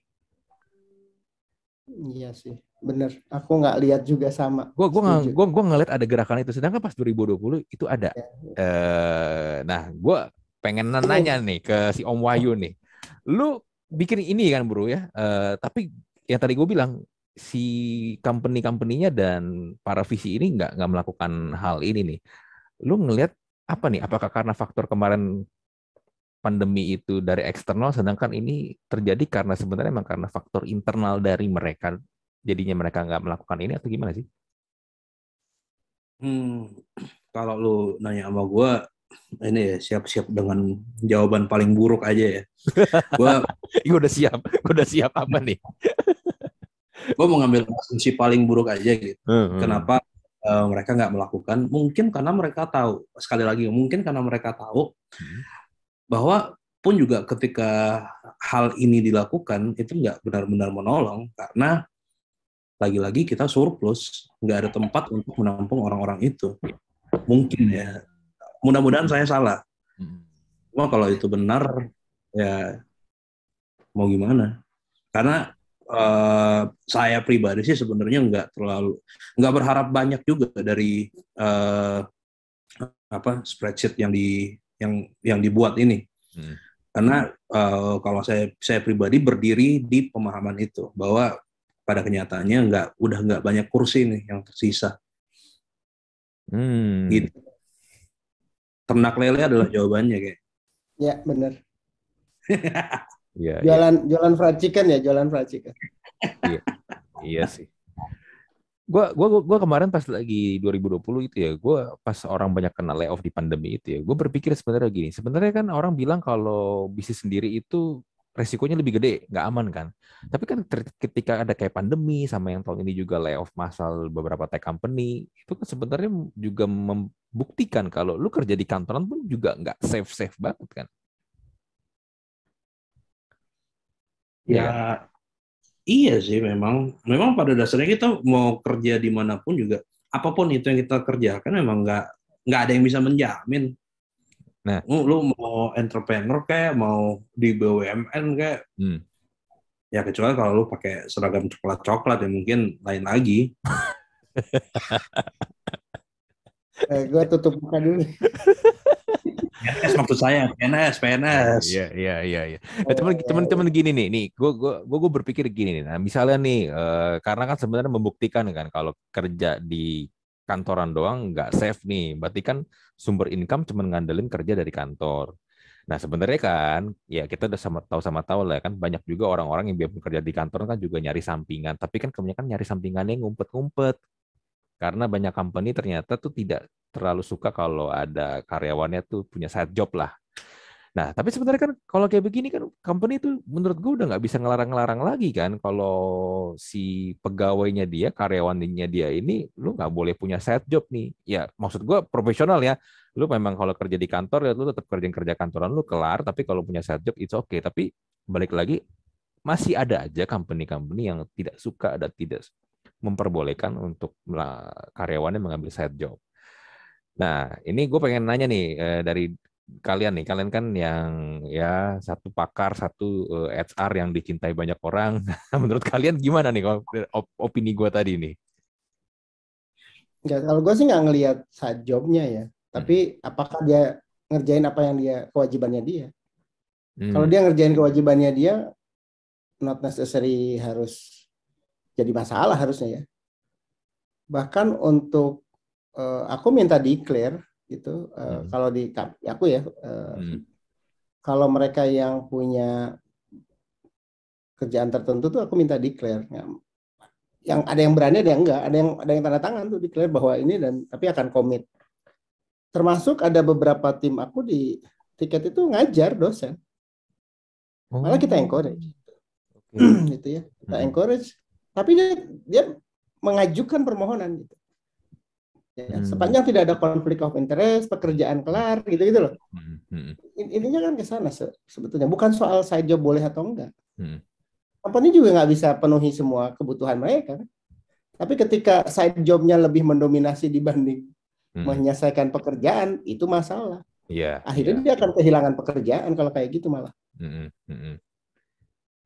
Iya sih, bener. Aku nggak lihat juga sama. Gue gue nggak gue gue ngeliat ada gerakan itu. Sedangkan pas 2020 itu ada. Ya. Uh, nah, gue pengen nanya nih ke si Om Wahyu nih. Lu bikin ini kan bro ya, uh, tapi yang tadi gue bilang si company-company-nya dan para visi ini nggak nggak melakukan hal ini nih. Lu ngelihat apa nih? Apakah karena faktor kemarin pandemi itu dari eksternal, sedangkan ini terjadi karena sebenarnya memang karena faktor internal dari mereka, jadinya mereka nggak melakukan ini atau gimana sih? Hmm, kalau lu nanya sama gue, ini ya siap-siap dengan jawaban paling buruk aja ya. Gua, gua udah siap. Gua udah siap apa nih? Gua mau ngambil asumsi paling buruk aja gitu. Hmm, hmm. Kenapa uh, mereka nggak melakukan? Mungkin karena mereka tahu. Sekali lagi, mungkin karena mereka tahu hmm. bahwa pun juga ketika hal ini dilakukan itu nggak benar-benar menolong karena lagi-lagi kita surplus, nggak ada tempat untuk menampung orang-orang itu. Mungkin ya mudah-mudahan saya salah. Hmm. Cuma kalau itu benar, ya mau gimana? Karena uh, saya pribadi sih sebenarnya nggak terlalu nggak berharap banyak juga dari uh, apa spreadsheet yang di yang yang dibuat ini. Hmm. Karena uh, kalau saya saya pribadi berdiri di pemahaman itu bahwa pada kenyataannya nggak udah nggak banyak kursi nih yang tersisa Hmm. Gitu. Ternak lele adalah jawabannya kayak. Ya benar. ya, jualan ya. jualan fried chicken ya jualan fried chicken. iya, iya sih. Gua, gua, gua kemarin pas lagi 2020 itu ya, gua pas orang banyak kena layoff di pandemi itu ya, gue berpikir sebenarnya gini, sebenarnya kan orang bilang kalau bisnis sendiri itu resikonya lebih gede, nggak aman kan. Tapi kan ketika ada kayak pandemi sama yang tahun ini juga layoff massal beberapa tech company, itu kan sebenarnya juga membuktikan kalau lu kerja di kantoran pun juga nggak safe safe banget kan. Ya, ya iya sih memang. Memang pada dasarnya kita mau kerja di mana pun juga, apa pun itu yang kita kerjakan memang nggak nggak ada yang bisa menjamin Nah, lu, lu mau entrepreneur kayak mau di BUMN kayak hmm. ya kecuali kalau lu pakai seragam coklat coklat ya mungkin lain lagi. eh, gue tutup buka dulu. PNS maksud saya, PNS, PNS. Iya, iya, iya, iya. Nah, teman teman teman gini nih, nih, gue gue gue berpikir gini nih. Nah, misalnya nih, uh, karena kan sebenarnya membuktikan kan kalau kerja di kantoran doang nggak safe nih. Berarti kan sumber income cuma ngandelin kerja dari kantor. Nah sebenarnya kan ya kita udah sama tahu sama tahu lah kan banyak juga orang-orang yang biarpun kerja di kantor kan juga nyari sampingan. Tapi kan kebanyakan nyari sampingannya ngumpet-ngumpet. Karena banyak company ternyata tuh tidak terlalu suka kalau ada karyawannya tuh punya side job lah. Nah, tapi sebenarnya kan kalau kayak begini kan company itu menurut gue udah nggak bisa ngelarang-ngelarang lagi kan kalau si pegawainya dia, karyawannya dia ini lu nggak boleh punya side job nih. Ya, maksud gue profesional ya. Lu memang kalau kerja di kantor ya lu tetap kerja kerja kantoran lu kelar, tapi kalau punya side job oke. Okay. Tapi balik lagi masih ada aja company-company yang tidak suka dan tidak memperbolehkan untuk karyawannya mengambil side job. Nah, ini gue pengen nanya nih eh, dari kalian nih, kalian kan yang ya satu pakar, satu eh, HR yang dicintai banyak orang. Menurut kalian gimana nih op opini gue tadi nih? Enggak, kalau gue sih nggak ngelihat side jobnya ya. Tapi hmm. apakah dia ngerjain apa yang dia kewajibannya dia? Hmm. Kalau dia ngerjain kewajibannya dia, not necessary harus jadi masalah harusnya ya. Bahkan untuk uh, aku minta declare gitu uh, hmm. kalau di aku ya uh, hmm. kalau mereka yang punya kerjaan tertentu tuh aku minta declare yang ada yang berani ada yang enggak ada yang ada yang tanda tangan tuh declare bahwa ini dan tapi akan komit termasuk ada beberapa tim aku di tiket itu ngajar dosen malah kita oh. encourage okay. gitu ya kita hmm. encourage tapi dia dia mengajukan permohonan gitu Ya, hmm. Sepanjang tidak ada konflik of interest, pekerjaan kelar, gitu-gitu loh. Hmm. Hmm. Intinya kan ke sana se sebetulnya. Bukan soal side job boleh atau enggak. Hmm. Company juga nggak bisa penuhi semua kebutuhan mereka. Tapi ketika side jobnya lebih mendominasi dibanding hmm. menyelesaikan pekerjaan, itu masalah. Yeah, Akhirnya yeah. dia akan kehilangan pekerjaan kalau kayak gitu malah. Hmm. Hmm.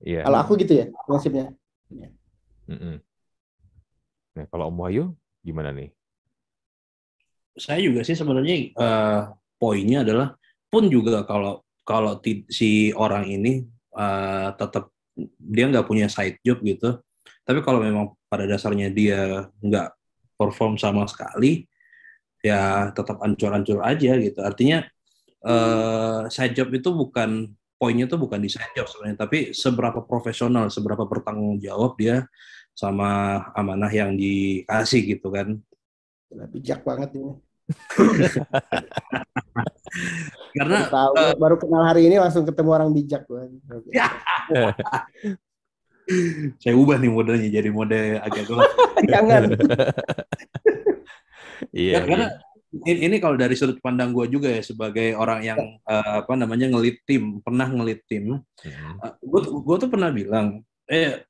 Yeah. Kalau aku gitu ya prinsipnya. Hmm. Nah, kalau Om Wahyu gimana nih? Saya juga sih sebenarnya uh, poinnya adalah pun juga kalau kalau si orang ini uh, tetap dia nggak punya side job gitu. Tapi kalau memang pada dasarnya dia nggak perform sama sekali ya tetap ancur-ancur aja gitu. Artinya uh, side job itu bukan poinnya tuh bukan di side job sebenarnya tapi seberapa profesional seberapa bertanggung jawab dia sama amanah yang dikasih gitu kan. Bijak banget ini Karena baru, tahu, uh, baru kenal hari ini langsung ketemu orang bijak gue. Ya. Saya ubah nih modenya jadi mode agak gelap. Jangan. iya. Karena ini, ini kalau dari sudut pandang gue juga ya sebagai orang yang uh, apa namanya ngelit tim, pernah ngelit tim. Uh, gue tuh pernah bilang, eh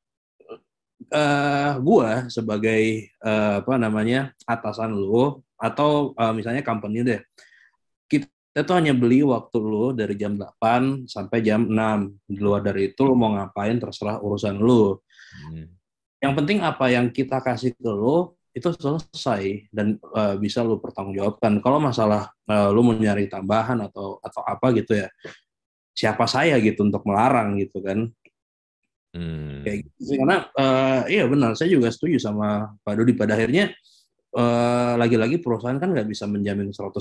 uh, gue sebagai uh, apa namanya atasan lo atau uh, misalnya company deh. Kita tuh hanya beli waktu lu dari jam 8 sampai jam 6 di luar dari itu lu mau ngapain terserah urusan lu. Hmm. yang penting apa yang kita kasih ke lu itu selesai dan uh, bisa lu pertanggungjawabkan. Kalau masalah uh, lu mau nyari tambahan atau atau apa gitu ya siapa saya gitu untuk melarang gitu kan. Hmm. kayak gitu karena uh, iya benar saya juga setuju sama Pak Dodi pada akhirnya uh, lagi-lagi perusahaan kan nggak bisa menjamin 100%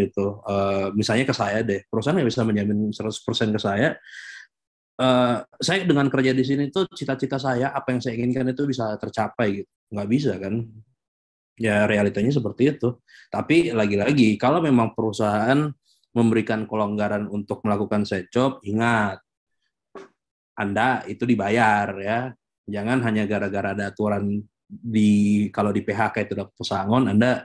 gitu. Uh, misalnya ke saya deh, perusahaan nggak bisa menjamin 100% ke saya. Uh, saya dengan kerja di sini tuh cita-cita saya apa yang saya inginkan itu bisa tercapai gitu. Nggak bisa kan? Ya realitanya seperti itu. Tapi lagi-lagi kalau memang perusahaan memberikan kelonggaran untuk melakukan set job, ingat anda itu dibayar ya. Jangan hanya gara-gara ada aturan di kalau di PHK itu dapat pesangon, Anda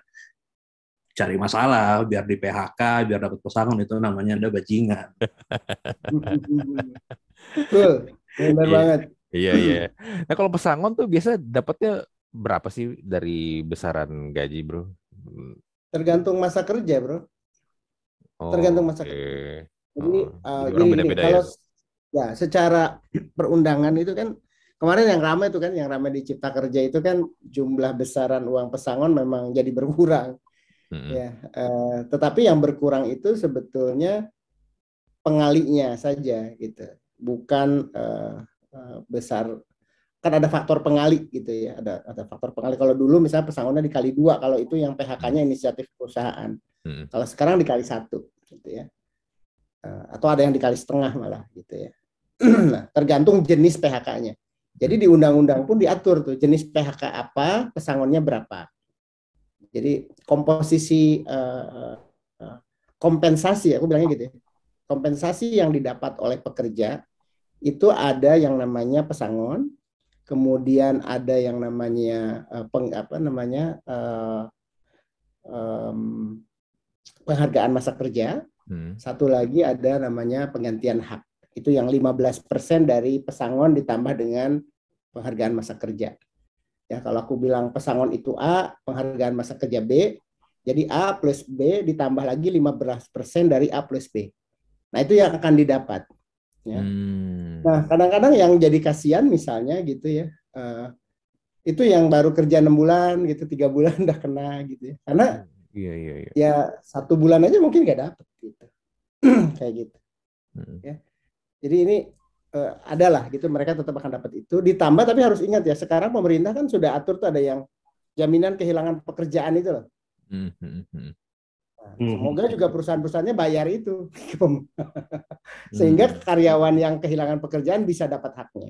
cari masalah biar di PHK, biar dapat pesangon itu namanya Anda bajingan. Betul, benar iya. banget. Iya iya. Nah kalau pesangon tuh biasa dapatnya berapa sih dari besaran gaji, bro? Tergantung masa kerja, bro. Oh, Tergantung masa okay. kerja. Jadi, oh, uh, jadi beda -beda kalau ya? Ya, secara perundangan itu kan kemarin yang ramai itu kan yang ramai di Cipta Kerja itu kan jumlah besaran uang pesangon memang jadi berkurang. Hmm. Ya, eh, tetapi yang berkurang itu sebetulnya pengalinya saja gitu. Bukan eh, eh, besar kan ada faktor pengali gitu ya ada ada faktor pengali kalau dulu misalnya pesangonnya dikali dua kalau itu yang PHK-nya inisiatif perusahaan hmm. kalau sekarang dikali satu gitu ya atau ada yang dikali setengah malah gitu ya nah, tergantung jenis PHK-nya. Jadi di undang-undang pun diatur tuh jenis PHK apa, pesangonnya berapa. Jadi komposisi uh, uh, kompensasi, aku bilangnya gitu ya. Kompensasi yang didapat oleh pekerja itu ada yang namanya pesangon, kemudian ada yang namanya uh, peng, apa namanya uh, um, penghargaan masa kerja, hmm. satu lagi ada namanya penggantian hak itu yang 15% dari pesangon ditambah dengan penghargaan masa kerja. Ya, kalau aku bilang pesangon itu A, penghargaan masa kerja B, jadi A plus B ditambah lagi 15% dari A plus B. Nah, itu yang akan didapat. Ya. Hmm. Nah, kadang-kadang yang jadi kasihan misalnya gitu ya, uh, itu yang baru kerja enam bulan gitu, tiga bulan udah kena gitu ya. Karena iya, iya, iya. ya satu bulan aja mungkin nggak dapet gitu, kayak gitu. Hmm. Ya. Jadi ini uh, adalah gitu mereka tetap akan dapat itu. Ditambah tapi harus ingat ya sekarang pemerintah kan sudah atur tuh ada yang jaminan kehilangan pekerjaan itu loh. Hmm, hmm, hmm. Nah, semoga juga perusahaan-perusahaannya bayar itu, sehingga karyawan yang kehilangan pekerjaan bisa dapat haknya.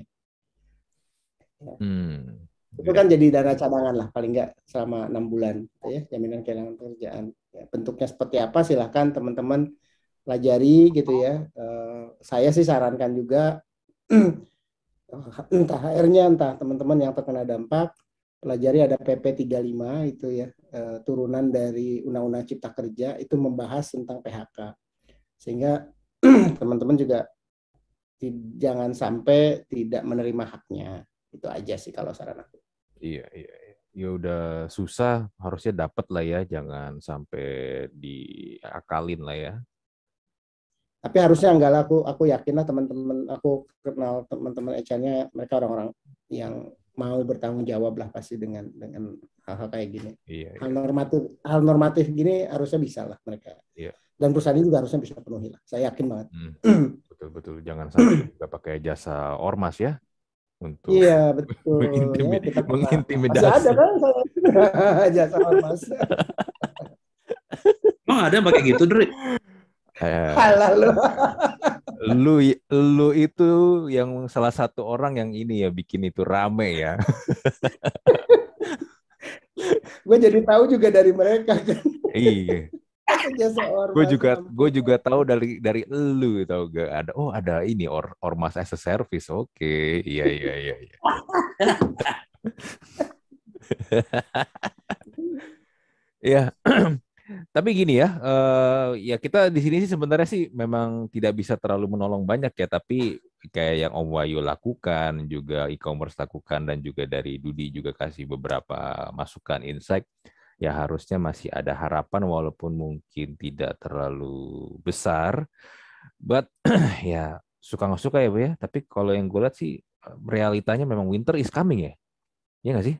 Ya. Hmm. Itu kan jadi dana cadangan lah paling nggak selama enam bulan, gitu ya jaminan kehilangan pekerjaan. Ya, bentuknya seperti apa silahkan teman-teman pelajari gitu ya. Uh, saya sih sarankan juga entah HR-nya entah teman-teman yang terkena dampak pelajari ada PP 35 itu ya uh, turunan dari Undang-Undang Cipta Kerja itu membahas tentang PHK sehingga teman-teman juga jangan sampai tidak menerima haknya itu aja sih kalau saran aku. Iya iya. iya. Ya udah susah harusnya dapat lah ya jangan sampai diakalin lah ya tapi harusnya enggak lah aku aku yakin lah teman-teman aku kenal teman-teman HR-nya mereka orang-orang yang mau bertanggung jawab lah pasti dengan dengan hal-hal kayak gini. Iya, hal iya. normatif hal normatif gini harusnya bisa lah mereka. Iya. dan perusahaan ini juga harusnya bisa penuhi lah saya yakin banget. Hmm. betul betul jangan sampai juga pakai jasa ormas ya untuk iya betul. Mengintimid ya, mengintimidasi. Ada kan jasa ormas. Oh ada pakai gitu Dri Halal lu. lu lu itu yang salah satu orang yang ini ya bikin itu rame ya. gue jadi tahu juga dari mereka kan. Iya. gue juga gue juga tahu dari dari lu tahu gak ada oh ada ini or, ormas as a service oke okay. iya iya iya iya ya tapi gini ya, uh, ya kita di sini sih sebenarnya sih memang tidak bisa terlalu menolong banyak ya, tapi kayak yang Om Wayu lakukan, juga e-commerce lakukan, dan juga dari Dudi juga kasih beberapa masukan insight, ya harusnya masih ada harapan walaupun mungkin tidak terlalu besar. But ya suka nggak suka ya Bu ya, tapi kalau yang gue lihat sih realitanya memang winter is coming ya. Iya nggak sih?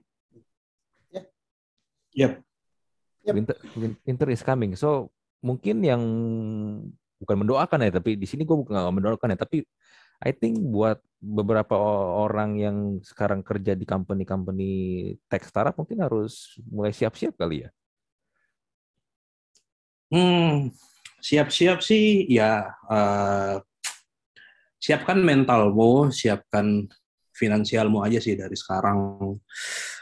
Ya. Yep. Yep. Winter, winter is coming. So mungkin yang bukan mendoakan ya, tapi di sini gue bukan mendoakan ya, tapi I think buat beberapa orang yang sekarang kerja di company-company tech startup mungkin harus mulai siap-siap kali ya. Hmm, siap-siap sih ya uh, siapkan mentalmu, siapkan finansialmu aja sih dari sekarang.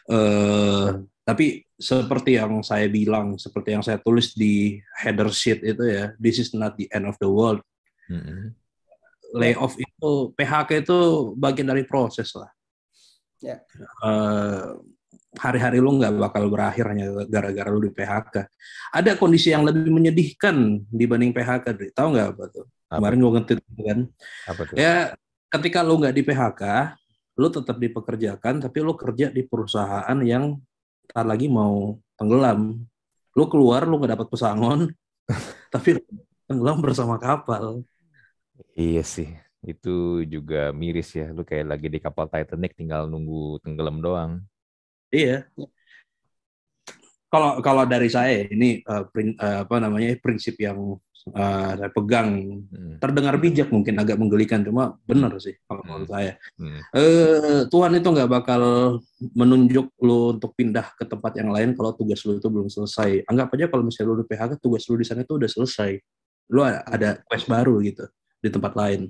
Uh, tapi seperti yang saya bilang, seperti yang saya tulis di header sheet itu ya, this is not the end of the world. Mm-hmm. Layoff itu, PHK itu bagian dari proses lah. Yeah. Ya. Uh, hari-hari lu nggak bakal berakhir hanya gara-gara lu di PHK. Ada kondisi yang lebih menyedihkan dibanding PHK, Dri. Tahu nggak apa tuh? Apa? Kemarin gue ngetit kan. Apa tuh? Ya, ketika lu nggak di PHK, lu tetap dipekerjakan, tapi lu kerja di perusahaan yang ntar lagi mau tenggelam. Lu keluar, lu nggak dapat pesangon, tapi tenggelam bersama kapal. Iya sih, itu juga miris ya. Lu kayak lagi di kapal Titanic, tinggal nunggu tenggelam doang. Iya. Kalau kalau dari saya ini uh, prin, uh, apa namanya prinsip yang uh, saya pegang hmm. terdengar bijak mungkin agak menggelikan cuma benar sih kalau hmm. menurut saya hmm. uh, Tuhan itu nggak bakal menunjuk lo untuk pindah ke tempat yang lain kalau tugas lo itu belum selesai anggap aja kalau misalnya lo di PHK tugas lo di sana itu udah selesai lo ada quest baru gitu di tempat lain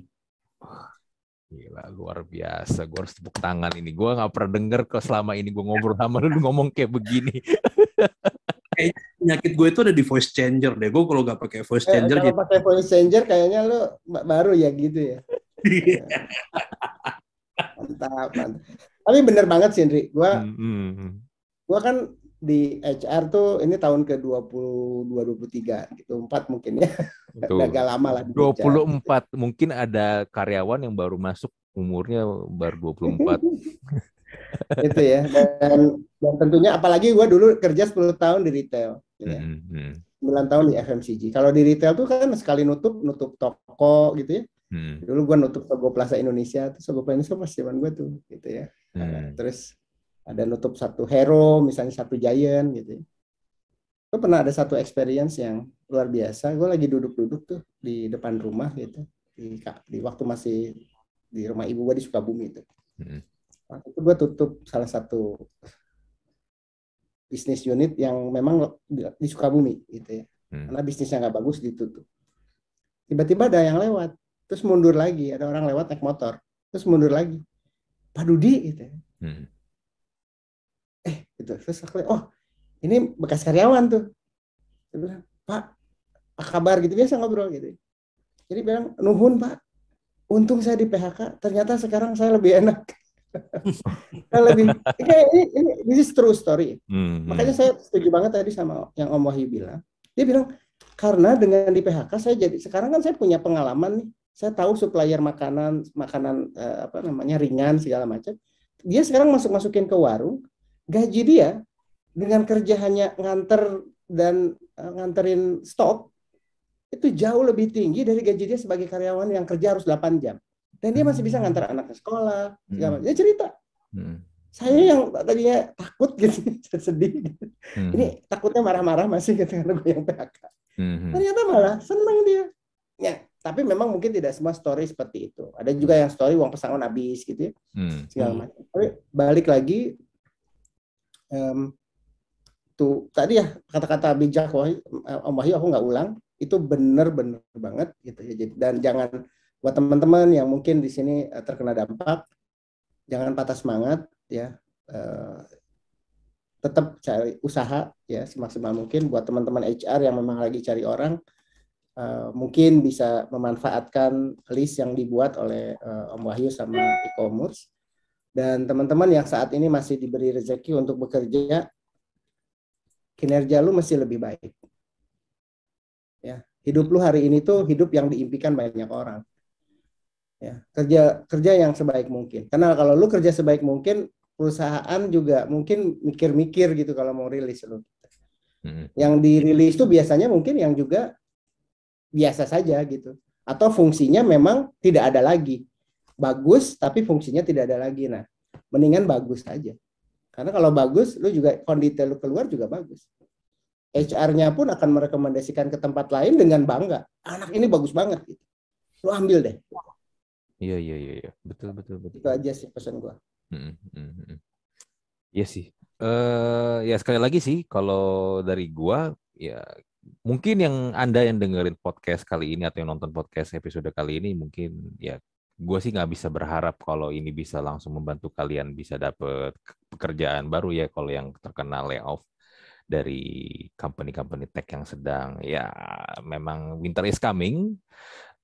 Gila, luar biasa. Gue harus tepuk tangan ini. Gue nggak pernah denger kok selama ini gue ngobrol sama lu ngomong kayak begini. kayaknya penyakit gue itu ada di voice changer deh. Gue kalau nggak pakai voice changer, eh, kalau pakai voice changer kayaknya lu baru ya gitu ya. mantap, mantap. Tapi bener banget sih, Indri. Gue, hmm, hmm, hmm. gue kan di HR tuh ini tahun ke 20 2023 gitu. Empat mungkin ya. Agak lama lah. 24 mungkin ada karyawan yang baru masuk umurnya baru 24. itu ya dan, dan tentunya apalagi gue dulu kerja 10 tahun di retail gitu ya. Mm -hmm. 9 tahun di FMCG kalau di retail tuh kan sekali nutup nutup toko gitu ya hmm. dulu gue nutup Togo Plaza Indonesia tuh Togo Plaza Indonesia pas zaman gue tuh gitu ya hmm. nah, terus ada nutup satu hero misalnya satu giant gitu ya. gue pernah ada satu experience yang luar biasa gue lagi duduk-duduk tuh di depan rumah gitu di, di waktu masih di rumah ibu gue di Sukabumi itu hmm waktu itu gue tutup salah satu bisnis unit yang memang di Sukabumi gitu ya. Hmm. karena bisnisnya nggak bagus ditutup. Tiba-tiba ada yang lewat terus mundur lagi. Ada orang lewat naik motor terus mundur lagi. Pak Dudi gitu ya. hmm. eh gitu. Terus aku oh ini bekas karyawan tuh. Dia bilang Pak apa kabar? Gitu biasa ngobrol gitu. Jadi bilang nuhun Pak. Untung saya di PHK ternyata sekarang saya lebih enak lebih kayak ini, ini this is true story. Hmm, Makanya saya setuju banget tadi sama yang Om Wahyu bilang. Dia bilang karena dengan di PHK saya jadi sekarang kan saya punya pengalaman nih. Saya tahu supplier makanan makanan eh, apa namanya ringan segala macam. Dia sekarang masuk masukin ke warung, gaji dia dengan kerja hanya nganter dan uh, nganterin stok itu jauh lebih tinggi dari gaji dia sebagai karyawan yang kerja harus 8 jam dan dia masih bisa ngantar anak ke sekolah segala hmm. dia cerita hmm. saya yang tadinya takut gitu sedih gitu. Hmm. ini takutnya marah-marah masih gitu karena gue yang PHK hmm. ternyata malah senang dia ya tapi memang mungkin tidak semua story seperti itu ada juga yang story uang pesangon habis gitu ya hmm. segala hmm. macam tapi balik lagi um, tuh tadi ya kata-kata bijak Om Wahyu aku nggak ulang itu benar-benar banget gitu ya dan jangan buat teman-teman yang mungkin di sini uh, terkena dampak jangan patah semangat ya. Uh, tetap cari usaha ya semaksimal mungkin. Buat teman-teman HR yang memang lagi cari orang uh, mungkin bisa memanfaatkan list yang dibuat oleh Om Wahyu sama e-commerce. Dan teman-teman yang saat ini masih diberi rezeki untuk bekerja kinerja lu mesti lebih baik. Ya hidup lu hari ini tuh hidup yang diimpikan banyak orang ya kerja kerja yang sebaik mungkin. Karena kalau lu kerja sebaik mungkin perusahaan juga mungkin mikir-mikir gitu kalau mau rilis lu. Hmm. yang dirilis itu biasanya mungkin yang juga biasa saja gitu. Atau fungsinya memang tidak ada lagi. Bagus tapi fungsinya tidak ada lagi. Nah mendingan bagus saja karena kalau bagus lu juga kondisi lu keluar juga bagus. HR-nya pun akan merekomendasikan ke tempat lain dengan bangga. Anak ini bagus banget gitu. Lu ambil deh Iya iya iya, iya. betul betul betul. Itu aja sih pesan gue. Hmm, hmm, hmm. Iya sih. Eh uh, ya sekali lagi sih kalau dari gua ya mungkin yang Anda yang dengerin podcast kali ini atau yang nonton podcast episode kali ini mungkin ya gue sih nggak bisa berharap kalau ini bisa langsung membantu kalian bisa dapet pekerjaan baru ya kalau yang terkena layoff dari company-company tech yang sedang ya memang winter is coming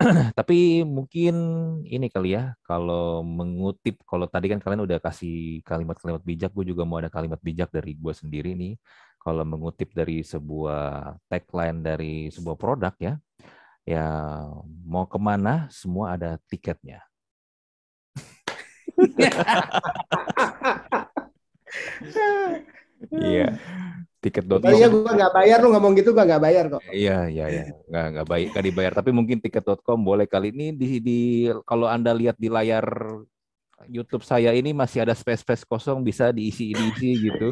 tapi mungkin ini kali ya kalau mengutip kalau tadi kan kalian udah kasih kalimat-kalimat bijak gue juga mau ada kalimat bijak dari gue sendiri nih kalau mengutip dari sebuah tagline dari sebuah produk ya ya mau ke mana semua ada tiketnya. Iya. Tiket.com. Iya, gue nggak bayar lu ngomong gitu gue nggak bayar kok. Iya, iya, iya. Nggak nggak baik nggak dibayar. Tapi mungkin tiket.com boleh kali ini di, di kalau anda lihat di layar YouTube saya ini masih ada space-space kosong bisa diisi diisi gitu.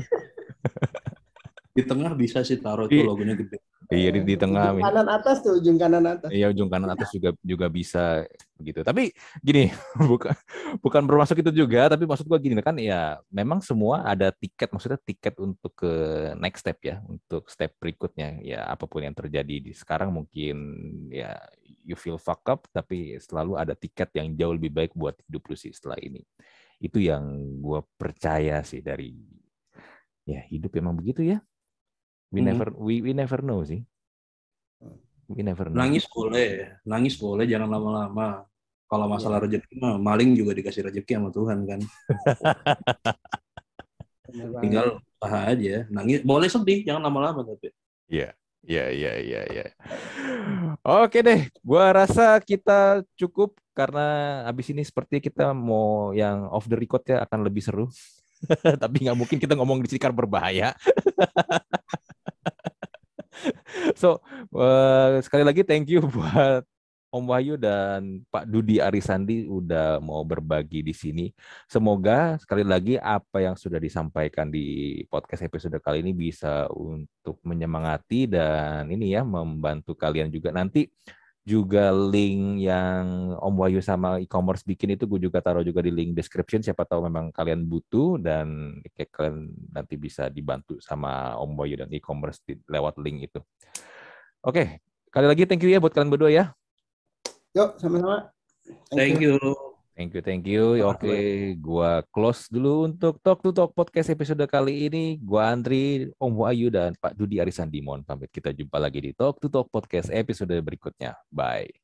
Di tengah bisa sih taruh tuh logonya gede. Iya di, di tengah. Ujung kanan atas tuh, ujung kanan atas. Iya ujung kanan atas juga juga bisa begitu. Tapi gini, bukan bukan bermasuk itu juga, tapi maksud gua gini kan ya memang semua ada tiket, maksudnya tiket untuk ke next step ya, untuk step berikutnya. Ya apa pun yang terjadi di sekarang mungkin ya you feel fuck up, tapi selalu ada tiket yang jauh lebih baik buat hidup lu sih setelah ini. Itu yang gua percaya sih dari ya hidup emang begitu ya We hmm. never we we never know sih. We never know. Nangis boleh, nangis boleh, jangan lama-lama. Kalau masalah yeah. rezeki mah maling juga dikasih rezeki sama Tuhan kan. Tinggal usaha aja. Nangis boleh sedih, jangan lama-lama tapi. Iya. Iya, iya, iya, iya. Oke deh, gua rasa kita cukup karena abis ini seperti kita mau yang off the record ya akan lebih seru. Tapi nggak mungkin kita ngomong di sini berbahaya. so uh, sekali lagi thank you buat Om Wahyu dan Pak Dudi Arisandi udah mau berbagi di sini. Semoga sekali lagi apa yang sudah disampaikan di podcast episode kali ini bisa untuk menyemangati dan ini ya membantu kalian juga nanti juga link yang Om Wahyu sama e-commerce bikin itu gue juga taruh juga di link description siapa tahu memang kalian butuh dan kayak kalian nanti bisa dibantu sama Om Wahyu dan e-commerce lewat link itu. Oke, kali lagi thank you ya buat kalian berdua ya. Yuk, sama-sama. Thank, thank you. you. Thank you, thank you. Oke, okay, gua close dulu untuk Talk to Talk podcast episode kali ini. Gua Andri, Om Wahyu dan Pak Dudi Arisandimon pamit. Kita jumpa lagi di Talk to Talk podcast episode berikutnya. Bye.